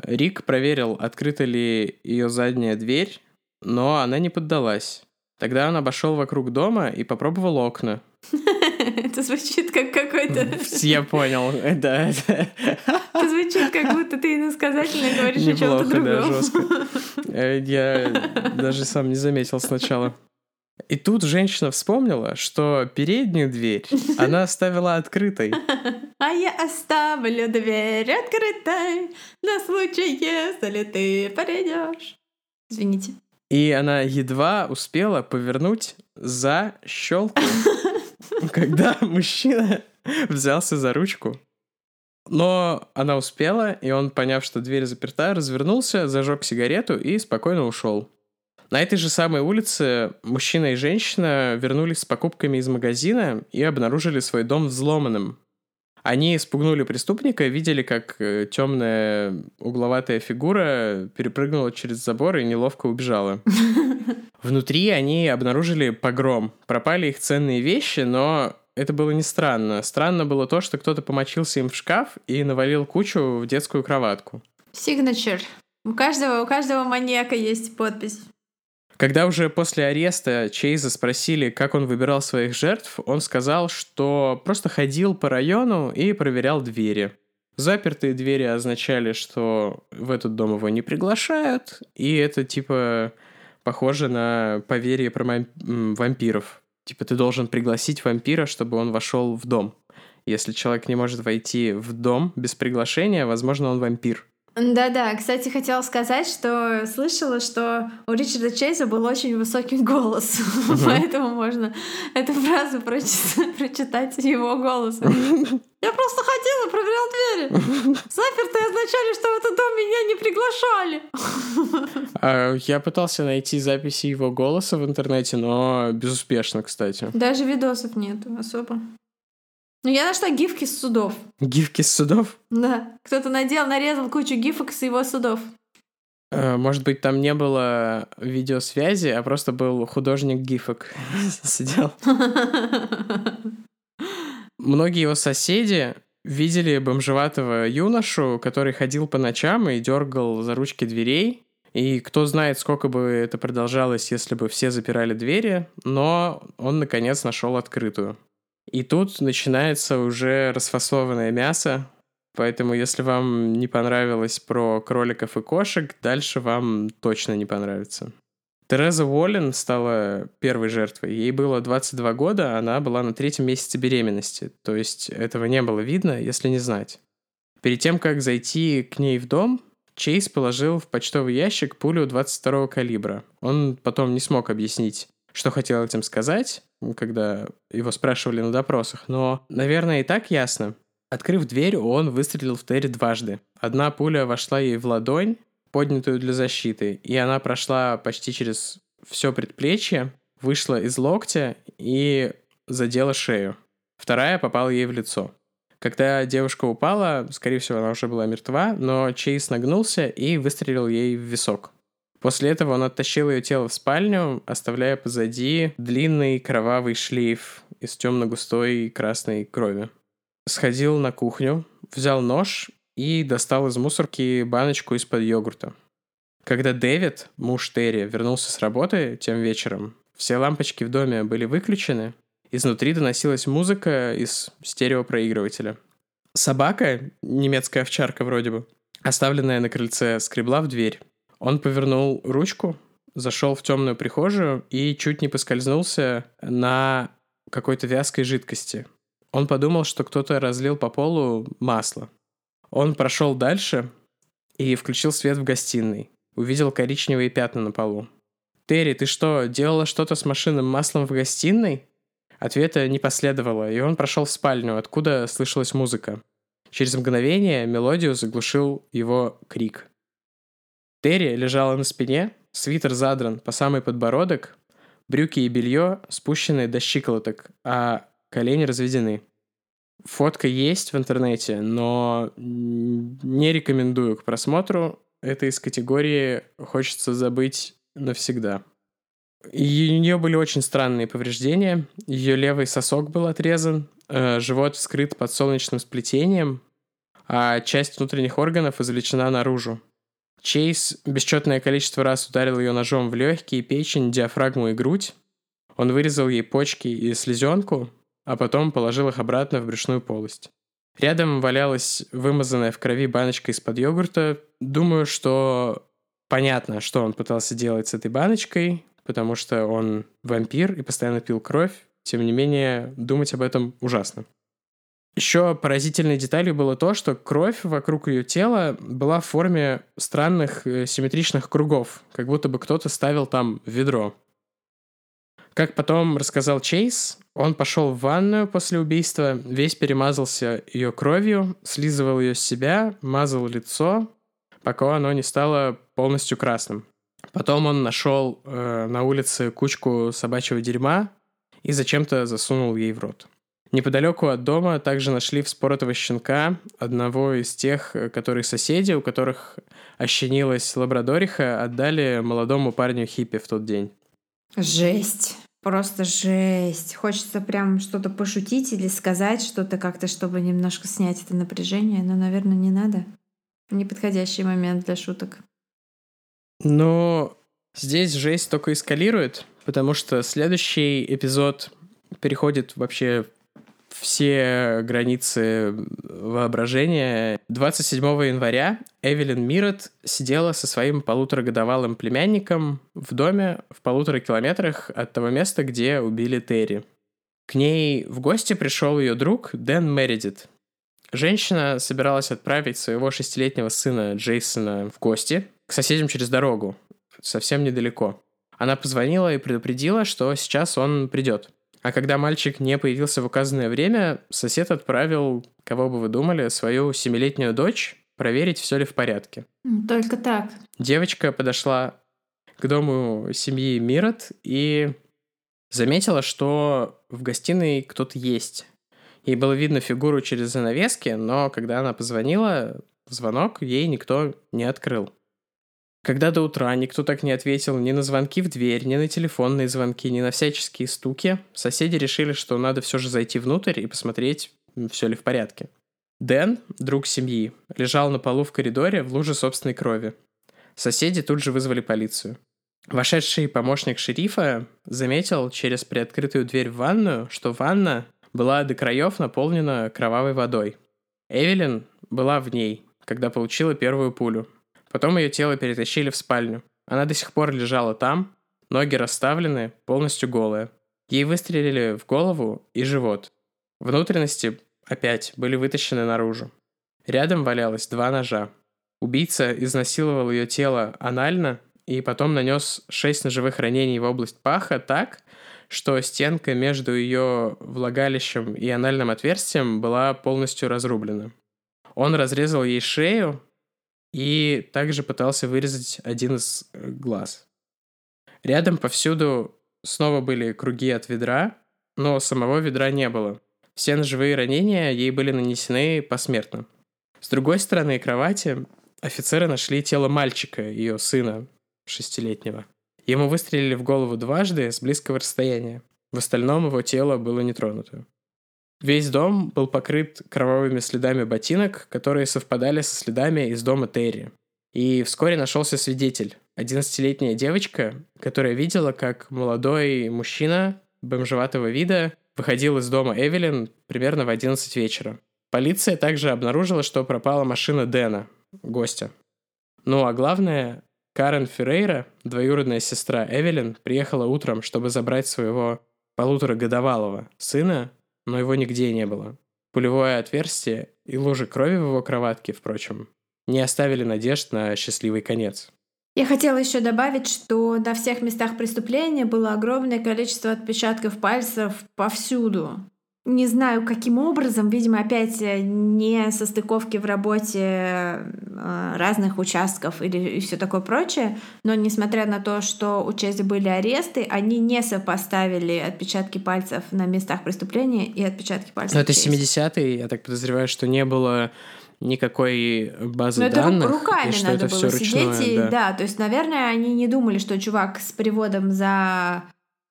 Рик проверил, открыта ли ее задняя дверь, но она не поддалась. Тогда он обошел вокруг дома и попробовал окна. Это звучит как какой-то... Я понял, да. Это звучит, как будто ты иносказательно говоришь о чем-то другом. Э, я даже сам не заметил сначала. И тут женщина вспомнила, что переднюю дверь она оставила открытой. А я оставлю дверь открытой на случай, если ты придешь. Извините. И она едва успела повернуть за щелку, когда мужчина взялся за ручку. Но она успела, и он, поняв, что дверь заперта, развернулся, зажег сигарету и спокойно ушел. На этой же самой улице мужчина и женщина вернулись с покупками из магазина и обнаружили свой дом взломанным. Они спугнули преступника, видели, как э, темная угловатая фигура перепрыгнула через забор и неловко убежала. Внутри они обнаружили погром. Пропали их ценные вещи, но это было не странно. Странно было то, что кто-то помочился им в шкаф и навалил кучу в детскую кроватку. Signature. У каждого, у каждого маньяка есть подпись. Когда уже после ареста Чейза спросили, как он выбирал своих жертв, он сказал, что просто ходил по району и проверял двери. Запертые двери означали, что в этот дом его не приглашают, и это типа похоже на поверье про вампиров. Типа ты должен пригласить вампира, чтобы он вошел в дом. Если человек не может войти в дом без приглашения, возможно, он вампир. Да-да, кстати, хотела сказать, что слышала, что у Ричарда Чейза был очень высокий голос, uh-huh. поэтому можно эту фразу прочитать, его голосом. Я просто ходила, проверял двери. Запертые означали, что в этот дом меня не приглашали. А, я пытался найти записи его голоса в интернете, но безуспешно, кстати. Даже видосов нету особо. Ну, я нашла гифки с судов. Гифки с судов? Да. Кто-то надел, нарезал кучу гифок с его судов. Э, может быть, там не было видеосвязи, а просто был художник гифок сидел. Многие его соседи видели бомжеватого юношу, который ходил по ночам и дергал за ручки дверей. И кто знает, сколько бы это продолжалось, если бы все запирали двери, но он, наконец, нашел открытую. И тут начинается уже расфасованное мясо, поэтому если вам не понравилось про кроликов и кошек, дальше вам точно не понравится. Тереза Уоллен стала первой жертвой. Ей было 22 года, она была на третьем месяце беременности, то есть этого не было видно, если не знать. Перед тем, как зайти к ней в дом, Чейз положил в почтовый ящик пулю 22 калибра. Он потом не смог объяснить, что хотел этим сказать, когда его спрашивали на допросах, но, наверное, и так ясно. Открыв дверь, он выстрелил в Терри дважды. Одна пуля вошла ей в ладонь, поднятую для защиты, и она прошла почти через все предплечье, вышла из локтя и задела шею. Вторая попала ей в лицо. Когда девушка упала, скорее всего, она уже была мертва, но Чейз нагнулся и выстрелил ей в висок. После этого он оттащил ее тело в спальню, оставляя позади длинный кровавый шлейф из темно-густой красной крови. Сходил на кухню, взял нож и достал из мусорки баночку из-под йогурта. Когда Дэвид, муж Терри, вернулся с работы тем вечером, все лампочки в доме были выключены, изнутри доносилась музыка из стереопроигрывателя. Собака, немецкая овчарка вроде бы, оставленная на крыльце, скребла в дверь. Он повернул ручку, зашел в темную прихожую и чуть не поскользнулся на какой-то вязкой жидкости. Он подумал, что кто-то разлил по полу масло. Он прошел дальше и включил свет в гостиной. Увидел коричневые пятна на полу. «Терри, ты что, делала что-то с машинным маслом в гостиной?» Ответа не последовало, и он прошел в спальню, откуда слышалась музыка. Через мгновение мелодию заглушил его крик. Терри лежала на спине, свитер задран по самый подбородок, брюки и белье спущены до щиколоток, а колени разведены. Фотка есть в интернете, но не рекомендую к просмотру. Это из категории «хочется забыть навсегда». И у нее были очень странные повреждения. Ее левый сосок был отрезан, э, живот вскрыт под солнечным сплетением, а часть внутренних органов извлечена наружу. Чейз бесчетное количество раз ударил ее ножом в легкие, печень, диафрагму и грудь. Он вырезал ей почки и слезенку, а потом положил их обратно в брюшную полость. Рядом валялась вымазанная в крови баночка из-под йогурта. Думаю, что понятно, что он пытался делать с этой баночкой, потому что он вампир и постоянно пил кровь. Тем не менее, думать об этом ужасно. Еще поразительной деталью было то, что кровь вокруг ее тела была в форме странных э, симметричных кругов, как будто бы кто-то ставил там ведро. Как потом рассказал Чейз, он пошел в ванную после убийства, весь перемазался ее кровью, слизывал ее с себя, мазал лицо, пока оно не стало полностью красным. Потом он нашел э, на улице кучку собачьего дерьма и зачем-то засунул ей в рот. Неподалеку от дома также нашли вспоротого щенка, одного из тех, которые соседи, у которых ощенилась лабрадориха, отдали молодому парню хиппи в тот день. Жесть. Просто жесть. Хочется прям что-то пошутить или сказать что-то как-то, чтобы немножко снять это напряжение, но, наверное, не надо. Неподходящий момент для шуток. Но здесь жесть только эскалирует, потому что следующий эпизод переходит вообще все границы воображения. 27 января Эвелин Мирот сидела со своим полуторагодовалым племянником в доме в полутора километрах от того места, где убили Терри. К ней в гости пришел ее друг Дэн Мередит. Женщина собиралась отправить своего шестилетнего сына Джейсона в гости к соседям через дорогу, совсем недалеко. Она позвонила и предупредила, что сейчас он придет. А когда мальчик не появился в указанное время, сосед отправил, кого бы вы думали, свою семилетнюю дочь проверить, все ли в порядке. Только так. Девочка подошла к дому семьи Мирот и заметила, что в гостиной кто-то есть. Ей было видно фигуру через занавески, но когда она позвонила, звонок ей никто не открыл. Когда до утра никто так не ответил ни на звонки в дверь, ни на телефонные звонки, ни на всяческие стуки, соседи решили, что надо все же зайти внутрь и посмотреть, все ли в порядке. Дэн, друг семьи, лежал на полу в коридоре в луже собственной крови. Соседи тут же вызвали полицию. Вошедший помощник шерифа заметил через приоткрытую дверь в ванную, что ванна была до краев наполнена кровавой водой. Эвелин была в ней, когда получила первую пулю. Потом ее тело перетащили в спальню. Она до сих пор лежала там, ноги расставлены, полностью голая. Ей выстрелили в голову и живот. Внутренности опять были вытащены наружу. Рядом валялось два ножа. Убийца изнасиловал ее тело анально и потом нанес шесть ножевых ранений в область паха так, что стенка между ее влагалищем и анальным отверстием была полностью разрублена. Он разрезал ей шею и также пытался вырезать один из э, глаз. Рядом повсюду снова были круги от ведра, но самого ведра не было. Все ножевые ранения ей были нанесены посмертно. С другой стороны кровати офицеры нашли тело мальчика, ее сына, шестилетнего. Ему выстрелили в голову дважды с близкого расстояния. В остальном его тело было не тронуто. Весь дом был покрыт кровавыми следами ботинок, которые совпадали со следами из дома Терри. И вскоре нашелся свидетель, 11-летняя девочка, которая видела, как молодой мужчина бомжеватого вида выходил из дома Эвелин примерно в 11 вечера. Полиция также обнаружила, что пропала машина Дэна, гостя. Ну а главное, Карен Феррейра, двоюродная сестра Эвелин, приехала утром, чтобы забрать своего полуторагодовалого сына, но его нигде не было. Пулевое отверстие и лужи крови в его кроватке, впрочем, не оставили надежд на счастливый конец. Я хотела еще добавить, что на всех местах преступления было огромное количество отпечатков пальцев повсюду не знаю, каким образом, видимо, опять э, не состыковки в работе э, разных участков или все такое прочее, но несмотря на то, что у Чези были аресты, они не сопоставили отпечатки пальцев на местах преступления и отпечатки пальцев. Но это 70-е, я так подозреваю, что не было никакой базы Но данных. Это руками и что надо это было сидеть. Ручное, и, да. да, то есть, наверное, они не думали, что чувак с приводом за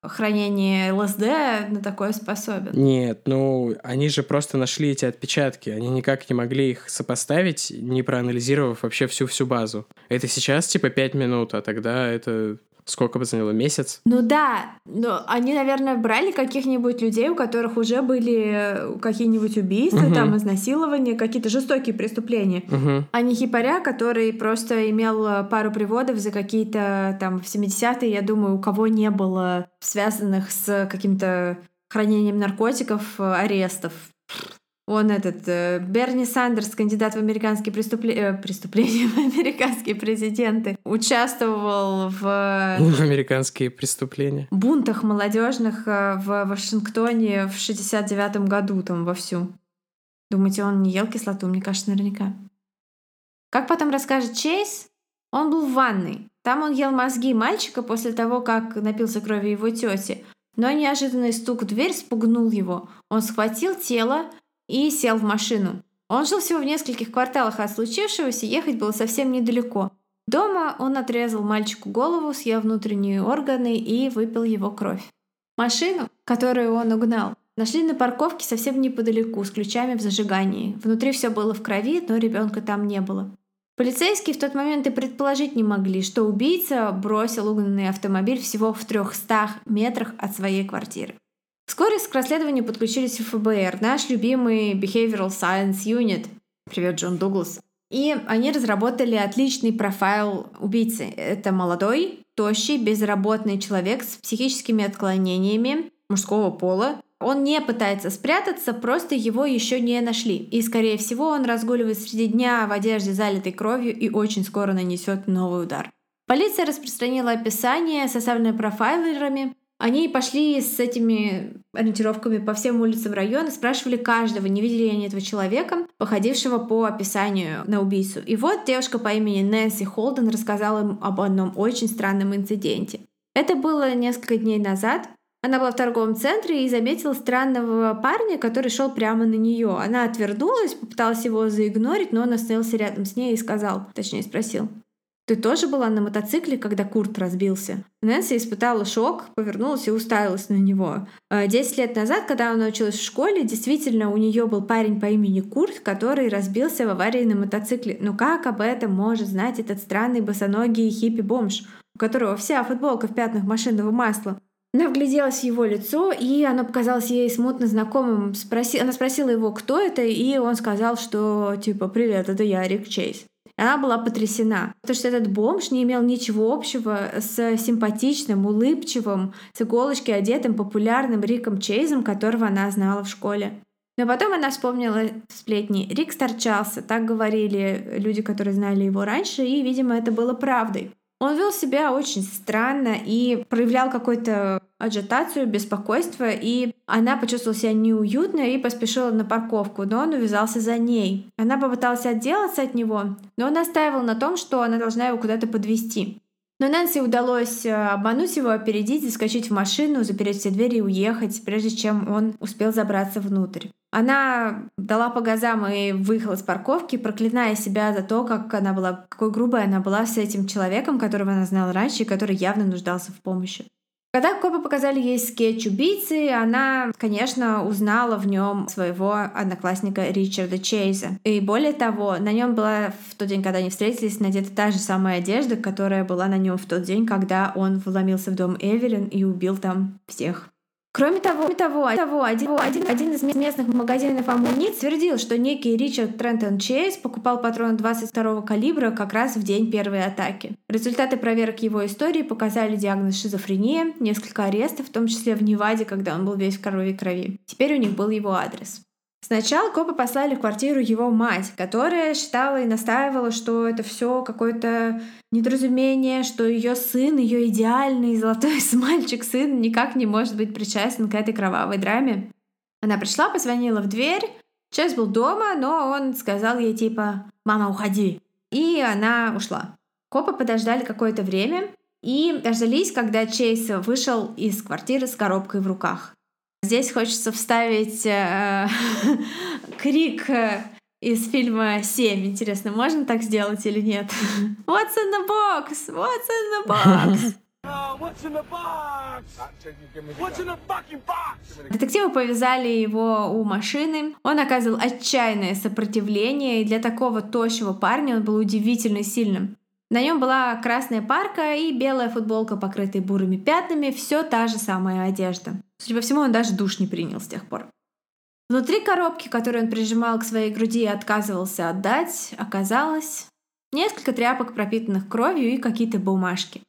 хранение ЛСД на такое способен. Нет, ну они же просто нашли эти отпечатки. Они никак не могли их сопоставить, не проанализировав вообще всю-всю базу. Это сейчас типа пять минут, а тогда это Сколько бы заняло? Месяц? Ну да, но они, наверное, брали каких-нибудь людей, у которых уже были какие-нибудь убийства, угу. там, изнасилования, какие-то жестокие преступления. Угу. А не хипаря, который просто имел пару приводов за какие-то там в 70-е, я думаю, у кого не было связанных с каким-то хранением наркотиков, арестов. Он этот э, Берни Сандерс, кандидат в американские преступления, э, преступления в американские президенты, участвовал в... В американские преступления. Бунтах молодежных э, в Вашингтоне в 69 году там вовсю. Думаете, он не ел кислоту? Мне кажется, наверняка. Как потом расскажет Чейз, он был в ванной. Там он ел мозги мальчика после того, как напился крови его тети. Но неожиданный стук в дверь спугнул его. Он схватил тело, и сел в машину. Он жил всего в нескольких кварталах от случившегося, ехать было совсем недалеко. Дома он отрезал мальчику голову, съел внутренние органы и выпил его кровь. Машину, которую он угнал, нашли на парковке совсем неподалеку, с ключами в зажигании. Внутри все было в крови, но ребенка там не было. Полицейские в тот момент и предположить не могли, что убийца бросил угнанный автомобиль всего в 300 метрах от своей квартиры. Вскоре к расследованию подключились ФБР, наш любимый Behavioral Science Unit. Привет, Джон Дуглас. И они разработали отличный профайл убийцы. Это молодой, тощий, безработный человек с психическими отклонениями мужского пола. Он не пытается спрятаться, просто его еще не нашли. И, скорее всего, он разгуливает среди дня в одежде, залитой кровью, и очень скоро нанесет новый удар. Полиция распространила описание, составленное профайлерами, они пошли с этими ориентировками по всем улицам района, спрашивали каждого, не видели ли они этого человека, походившего по описанию на убийцу. И вот девушка по имени Нэнси Холден рассказала им об одном очень странном инциденте. Это было несколько дней назад. Она была в торговом центре и заметила странного парня, который шел прямо на нее. Она отвернулась, попыталась его заигнорить, но он остановился рядом с ней и сказал, точнее спросил, Ты тоже была на мотоцикле, когда Курт разбился? Нэнси испытала шок, повернулась и уставилась на него. Э, десять лет назад, когда она училась в школе, действительно у нее был парень по имени Курт, который разбился в аварии на мотоцикле. Но как об этом может знать этот странный босоногий хиппи-бомж, у которого вся футболка в пятнах машинного масла? Она вгляделась в его лицо, и оно показалось ей смутно знакомым. Спроси... Она спросила его, кто это, и он сказал, что типа «Привет, это я, Рик Чейз». Она была потрясена, потому что этот бомж не имел ничего общего с симпатичным, улыбчивым, с иголочки одетым популярным Риком Чейзом, которого она знала в школе. Но потом она вспомнила сплетни. Рик сторчался, так говорили люди, которые знали его раньше, и, видимо, это было правдой. Он вел себя очень странно и проявлял какую-то аджитацию, беспокойство, и она почувствовала себя неуютно и поспешила на парковку, но он увязался за ней. Она попыталась отделаться от него, но он настаивал на том, что она должна его куда-то подвести. Но Нэнси удалось э, обмануть его, опередить, заскочить в машину, запереть все двери и уехать, прежде чем он успел забраться внутрь. Она дала по газам и выехала с парковки, проклиная себя за то, как она была, какой грубой она была с этим человеком, которого она знала раньше и который явно нуждался в помощи. Когда копы показали ей скетч убийцы, она, конечно, узнала в нем своего одноклассника Ричарда Чейза. И более того, на нем была в тот день, когда они встретились, надета та же самая одежда, которая была на нем в тот день, когда он вломился в дом Эвелин и убил там всех. Кроме того, того, того один, один, один из местных магазинов амуниции твердил, что некий Ричард Трентон Чейз покупал патроны 22 калибра как раз в день первой атаки. Результаты проверок его истории показали диагноз шизофрения, несколько арестов, в том числе в Неваде, когда он был весь в крови крови. Теперь у них был его адрес. Сначала копы послали в квартиру его мать, которая считала и настаивала, что это все какое-то недоразумение, что ее сын, ее идеальный золотой мальчик сын никак не может быть причастен к этой кровавой драме. Она пришла, позвонила в дверь. Чейз был дома, но он сказал ей типа «Мама, уходи!» И она ушла. Копы подождали какое-то время и дождались, когда Чейз вышел из квартиры с коробкой в руках. Здесь хочется вставить э, крик э, из фильма «Семь». Интересно, можно так сделать или нет? What's in the box? What's in the box? Детективы повязали его у машины. Он оказывал отчаянное сопротивление, и для такого тощего парня он был удивительно сильным. На нем была красная парка и белая футболка, покрытая бурыми пятнами, все та же самая одежда. Судя по всему, он даже душ не принял с тех пор. Внутри коробки, которую он прижимал к своей груди и отказывался отдать, оказалось несколько тряпок, пропитанных кровью и какие-то бумажки.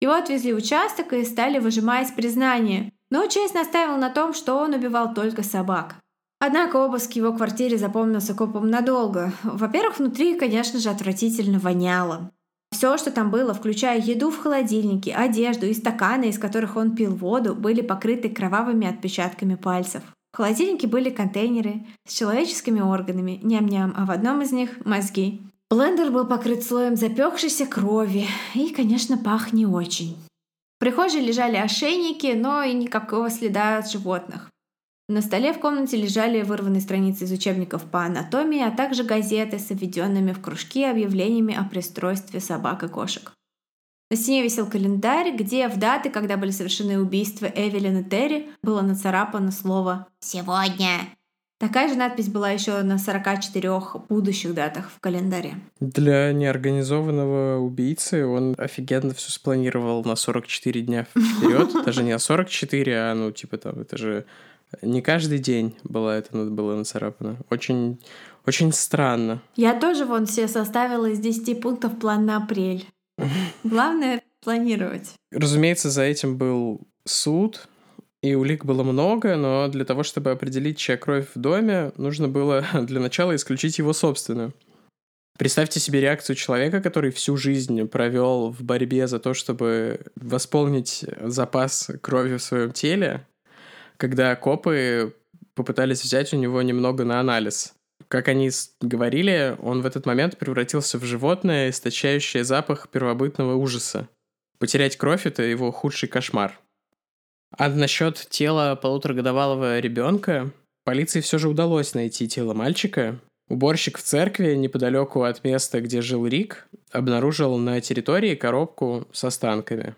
Его отвезли в участок и стали выжимать признание, но Чейз настаивал на том, что он убивал только собак. Однако обыск в его квартире запомнился копом надолго. Во-первых, внутри, конечно же, отвратительно воняло. Все, что там было, включая еду в холодильнике, одежду и стаканы, из которых он пил воду, были покрыты кровавыми отпечатками пальцев. В холодильнике были контейнеры с человеческими органами, ням-ням, а в одном из них — мозги. Блендер был покрыт слоем запекшейся крови и, конечно, пах не очень. В прихожей лежали ошейники, но и никакого следа от животных. На столе в комнате лежали вырванные страницы из учебников по анатомии, а также газеты с введенными в кружки объявлениями о пристройстве собак и кошек. На стене висел календарь, где в даты, когда были совершены убийства Эвелин и Терри, было нацарапано слово «Сегодня». Такая же надпись была еще на 44 будущих датах в календаре. Для неорганизованного убийцы он офигенно все спланировал на 44 дня вперед. Даже не на 44, а ну типа там, это же не каждый день было это было нацарапано. Очень, очень странно. Я тоже вон себе составила из 10 пунктов план на апрель. Главное — планировать. Разумеется, за этим был суд, и улик было много, но для того, чтобы определить, чья кровь в доме, нужно было для начала исключить его собственную. Представьте себе реакцию человека, который всю жизнь провел в борьбе за то, чтобы восполнить запас крови в своем теле, когда копы попытались взять у него немного на анализ. Как они говорили, он в этот момент превратился в животное, источающее запах первобытного ужаса. Потерять кровь — это его худший кошмар. А насчет тела полуторагодовалого ребенка, полиции все же удалось найти тело мальчика, уборщик в церкви неподалеку от места, где жил Рик, обнаружил на территории коробку с останками.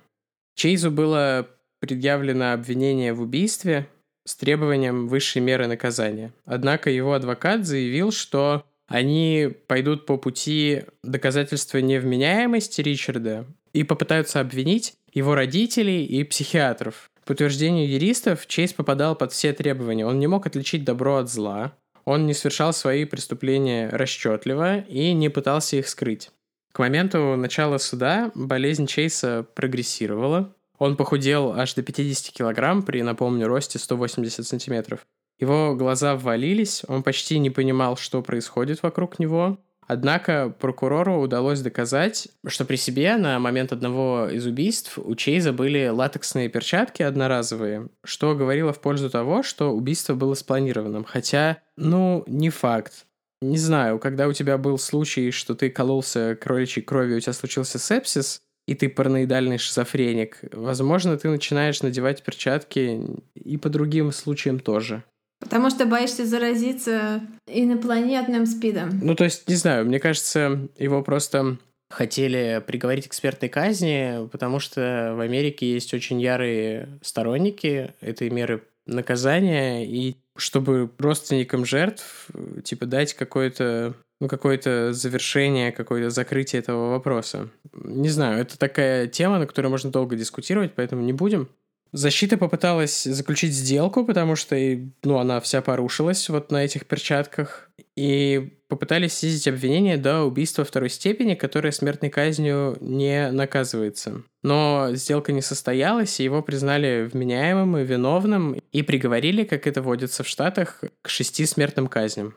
Чейзу было предъявлено обвинение в убийстве с требованием высшей меры наказания. Однако его адвокат заявил, что они пойдут по пути доказательства невменяемости Ричарда и попытаются обвинить его родителей и психиатров. По утверждению юристов, Чейз попадал под все требования. Он не мог отличить добро от зла, он не совершал свои преступления расчетливо и не пытался их скрыть. К моменту начала суда болезнь Чейса прогрессировала. Он похудел аж до 50 килограмм при, напомню, росте 180 сантиметров. Его глаза ввалились, он почти не понимал, что происходит вокруг него. Однако прокурору удалось доказать, что при себе на момент одного из убийств у Чейза были латексные перчатки одноразовые, что говорило в пользу того, что убийство было спланированным. Хотя, ну, не факт. Не знаю, когда у тебя был случай, что ты кололся кроличьей кровью, у тебя случился сепсис, и ты параноидальный шизофреник, возможно, ты начинаешь надевать перчатки и по другим случаям тоже. Потому что боишься заразиться инопланетным спидом. Ну, то есть, не знаю, мне кажется, его просто хотели приговорить к смертной казни, потому что в Америке есть очень ярые сторонники этой меры наказания, и чтобы родственникам жертв, типа, дать какое-то ну, какое-то завершение, какое-то закрытие этого вопроса. Не знаю, это такая тема, на которой можно долго дискутировать, поэтому не будем. Защита попыталась заключить сделку, потому что ну, она вся порушилась вот на этих перчатках. И попытались снизить обвинение до убийства второй степени, которое смертной казнью не наказывается. Но сделка не состоялась, и его признали вменяемым и виновным, и приговорили, как это водится в Штатах, к шести смертным казням.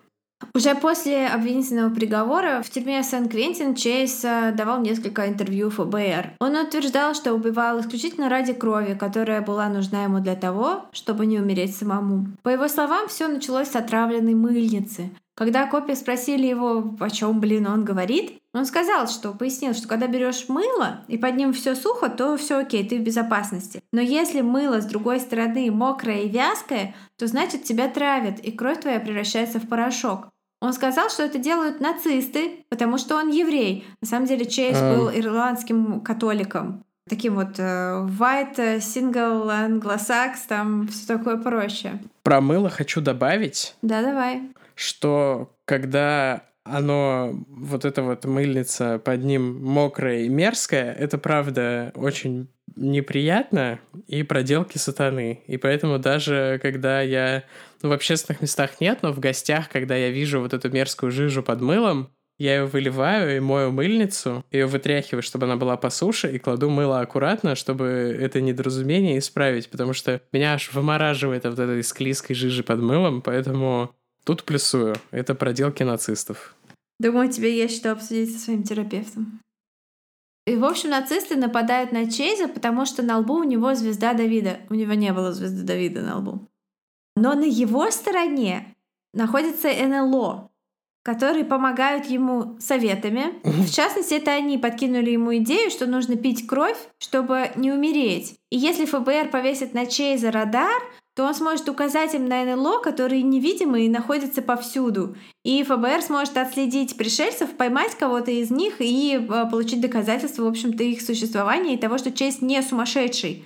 Уже после обвинительного приговора в тюрьме Сан-Квентин Чейз э, давал несколько интервью ФБР. Он утверждал, что убивал исключительно ради крови, которая была нужна ему для того, чтобы не умереть самому. По его словам, все началось с отравленной мыльницы. Когда копии спросили его, о чем, блин, он говорит, он сказал, что пояснил, что когда берешь мыло и под ним все сухо, то все окей, ты в безопасности. Но если мыло с другой стороны мокрое и вязкое, то значит тебя травят, и кровь твоя превращается в порошок. Он сказал, что это делают нацисты, потому что он еврей. На самом деле Чейз а... был ирландским католиком. Таким вот uh, white, э, single, anglo-sax, там все такое проще. Про мыло хочу добавить. Да, давай. Что когда оно, вот эта вот мыльница под ним мокрая и мерзкая, это правда очень неприятно и проделки сатаны. И поэтому даже когда я... Ну, в общественных местах нет, но в гостях, когда я вижу вот эту мерзкую жижу под мылом, я ее выливаю и мою мыльницу, ее вытряхиваю, чтобы она была по суше, и кладу мыло аккуратно, чтобы это недоразумение исправить, потому что меня аж вымораживает от этой склизкой жижи под мылом, поэтому тут плюсую. Это проделки нацистов. Думаю, тебе есть что обсудить со своим терапевтом. И, в общем, нацисты нападают на Чейза, потому что на лбу у него звезда Давида. У него не было звезды Давида на лбу. Но на его стороне находится НЛО, которые помогают ему советами. В частности, это они подкинули ему идею, что нужно пить кровь, чтобы не умереть. И если ФБР повесит на Чейза радар, то он сможет указать им на НЛО, которые невидимы и находятся повсюду. И ФБР сможет отследить пришельцев, поймать кого-то из них и э, получить доказательства, в общем-то, их существования и того, что Чейз не сумасшедший.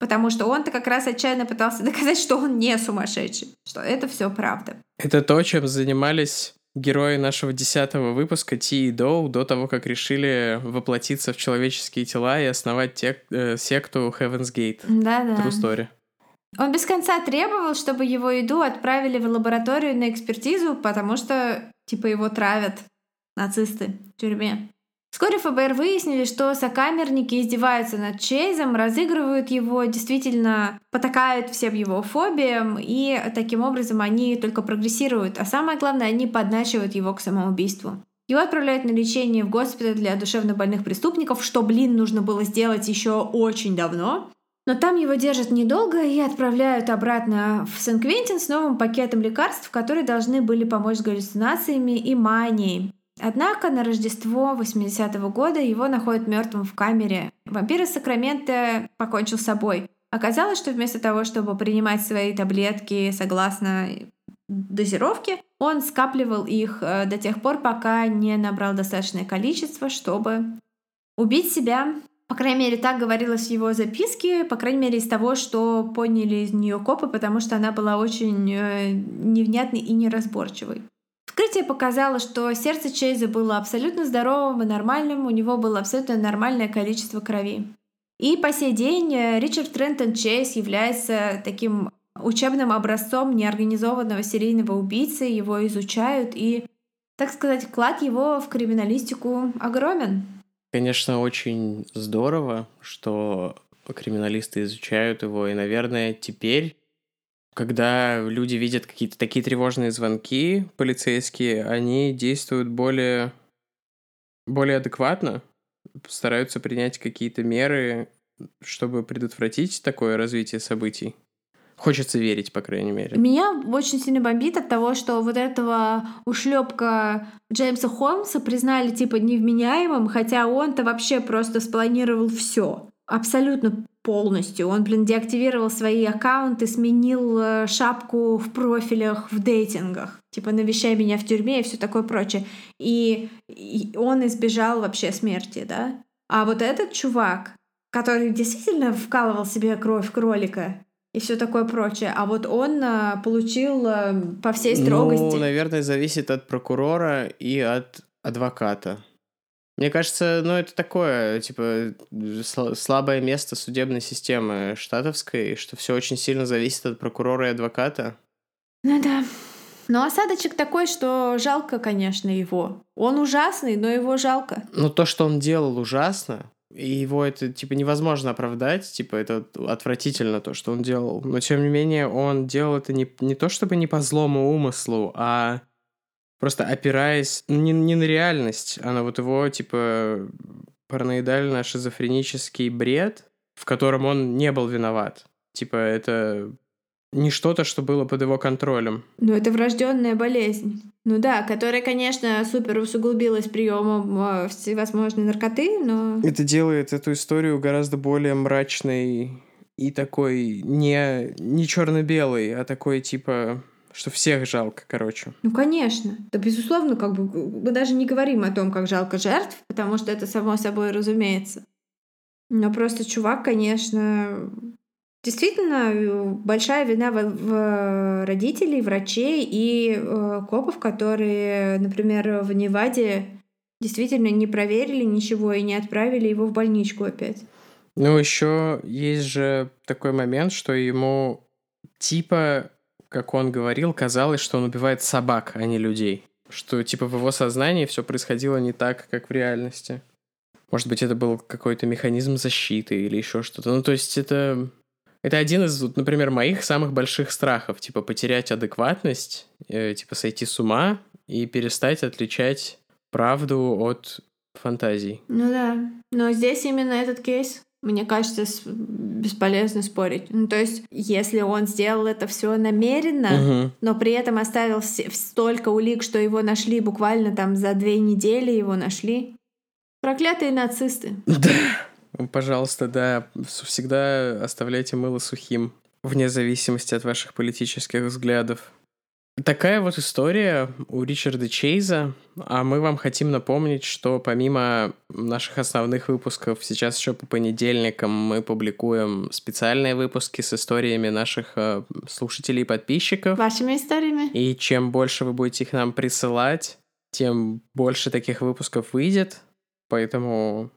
Потому что он-то как раз отчаянно пытался доказать, что он не сумасшедший, что это все правда. Это то, чем занимались герои нашего десятого выпуска Ти и Доу до того, как решили воплотиться в человеческие тела и основать тек, э, секту Heaven's Gate. Да-да. True story. Он без конца требовал, чтобы его еду отправили в лабораторию на экспертизу, потому что, типа, его травят нацисты в тюрьме. Вскоре ФБР выяснили, что сокамерники издеваются над Чейзом, разыгрывают его, действительно потакают всем его фобиям, и таким образом они только прогрессируют. А самое главное, они подначивают его к самоубийству. Его отправляют на лечение в госпиталь для душевнобольных преступников, что, блин, нужно было сделать еще очень давно. Но там его держат недолго и отправляют обратно в Сен-Квентин с новым пакетом лекарств, которые должны были помочь с галлюцинациями и манией. Однако на Рождество 80-го года его находят мертвым в камере. Вампир из Сакрамента покончил с собой. Оказалось, что вместо того, чтобы принимать свои таблетки согласно дозировки. Он скапливал их э, до тех пор, пока не набрал достаточное количество, чтобы убить себя. По крайней мере, так говорилось в его записке, по крайней мере, из того, что поняли из нее копы, потому что она была очень э, невнятной и неразборчивой. Вскрытие показало, что сердце Чейза было абсолютно здоровым и нормальным, у него было абсолютно нормальное количество крови. И по сей день э, Ричард Трентон Чейз является таким учебным образцом неорганизованного серийного убийцы, его изучают, и, так сказать, вклад его в криминалистику огромен. Конечно, очень здорово, что криминалисты изучают его, и, наверное, теперь, когда люди видят какие-то такие тревожные звонки полицейские, они действуют более, более адекватно, стараются принять какие-то меры, чтобы предотвратить такое развитие событий. Хочется верить, по крайней мере. Меня очень сильно бомбит от того, что вот этого ушлепка Джеймса Холмса признали типа невменяемым, хотя он-то вообще просто спланировал все. Абсолютно полностью. Он, блин, деактивировал свои аккаунты, сменил э, шапку в профилях, в дейтингах. Типа, навещай меня в тюрьме и все такое прочее. И, и он избежал вообще смерти, да? А вот этот чувак, который действительно вкалывал себе кровь кролика, и все такое прочее. А вот он а, получил а, по всей строгости. Ну, наверное, зависит от прокурора и от адвоката. Мне кажется, ну это такое, типа, слабое место судебной системы штатовской, что все очень сильно зависит от прокурора и адвоката. Ну да. Но осадочек такой, что жалко, конечно, его. Он ужасный, но его жалко. Ну то, что он делал ужасно, и его это, типа, невозможно оправдать, типа, это отвратительно то, что он делал. Но, тем не менее, он делал это не, не то, чтобы не по злому умыслу, а просто опираясь не, не на реальность, а на вот его, типа, параноидально-шизофренический бред, в котором он не был виноват. Типа, это не что-то, что было под его контролем. Ну, это врожденная болезнь. Ну да, которая, конечно, супер усугубилась приемом э, всевозможной наркоты, но... Это делает эту историю гораздо более мрачной и такой не, не черно-белый, а такой типа что всех жалко, короче. Ну, конечно. Да, безусловно, как бы мы даже не говорим о том, как жалко жертв, потому что это само собой разумеется. Но просто чувак, конечно, Действительно, э, большая вина в, в родителей, врачей и э, копов, которые, например, в Неваде действительно не проверили ничего и не отправили его в больничку опять. Ну, еще есть же такой момент, что ему типа, как он говорил, казалось, что он убивает собак, а не людей. Что типа в его сознании все происходило не так, как в реальности. Может быть, это был какой-то механизм защиты или еще что-то. Ну, то есть это это один из, например, моих самых больших страхов, типа потерять адекватность, э, типа сойти с ума и перестать отличать правду от фантазий. Ну да, но здесь именно этот кейс, мне кажется, бесполезно спорить. Ну, то есть, если он сделал это все намеренно, угу. но при этом оставил столько улик, что его нашли буквально там за две недели его нашли. Проклятые нацисты. Да. Пожалуйста, да, всегда оставляйте мыло сухим, вне зависимости от ваших политических взглядов. Такая вот история у Ричарда Чейза, а мы вам хотим напомнить, что помимо наших основных выпусков, сейчас еще по понедельникам мы публикуем специальные выпуски с историями наших э, слушателей и подписчиков. Вашими историями. И чем больше вы будете их нам присылать, тем больше таких выпусков выйдет. Поэтому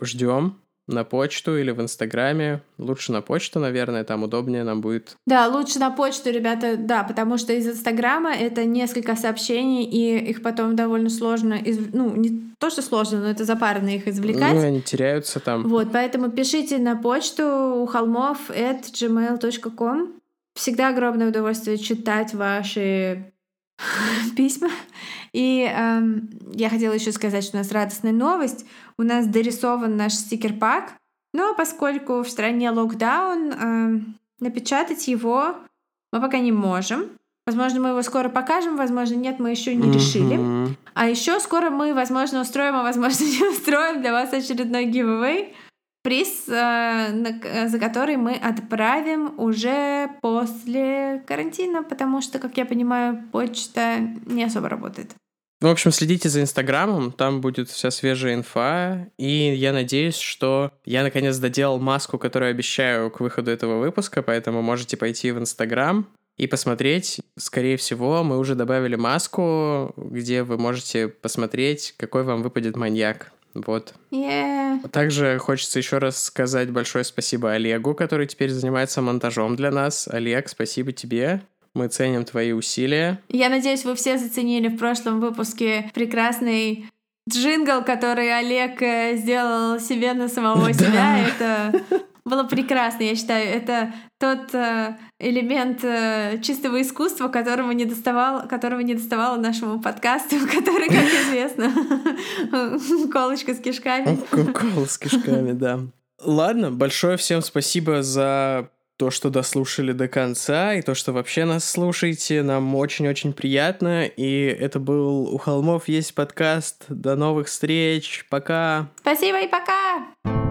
ждем на почту или в Инстаграме. Лучше на почту, наверное, там удобнее нам будет. Да, лучше на почту, ребята, да, потому что из Инстаграма это несколько сообщений, и их потом довольно сложно, из... ну, не то, что сложно, но это запарно их извлекать. Ну, они теряются там. Вот, поэтому пишите на почту у холмов at gmail.com. Всегда огромное удовольствие читать ваши письма. И эм, я хотела еще сказать, что у нас радостная новость. У нас дорисован наш стикер-пак, но поскольку в стране локдаун, эм, напечатать его мы пока не можем. Возможно, мы его скоро покажем, возможно, нет, мы еще не решили. А еще скоро мы, возможно, устроим, а возможно, не устроим для вас очередной гивэвэй. приз, э, за который мы отправим уже после карантина, потому что, как я понимаю, почта не особо работает. В общем, следите за Инстаграмом, там будет вся свежая инфа, и я надеюсь, что я наконец доделал маску, которую обещаю к выходу этого выпуска, поэтому можете пойти в Инстаграм и посмотреть. Скорее всего, мы уже добавили маску, где вы можете посмотреть, какой вам выпадет маньяк. Вот. Yeah. Также хочется еще раз сказать большое спасибо Олегу, который теперь занимается монтажом для нас. Олег, спасибо тебе. Мы ценим твои усилия. Я надеюсь, вы все заценили в прошлом выпуске прекрасный джингл, который Олег э, сделал себе на самого себя. Это было прекрасно, я считаю. Это тот э, элемент э, чистого искусства, которого не доставал, которого не доставало нашему подкасту, который, как известно, колочка с кишками. Кола с кишками, да. Ладно, большое всем спасибо за то, что дослушали до конца, и то, что вообще нас слушаете. Нам очень-очень приятно. И это был «У холмов есть подкаст». До новых встреч. Пока. Спасибо и пока.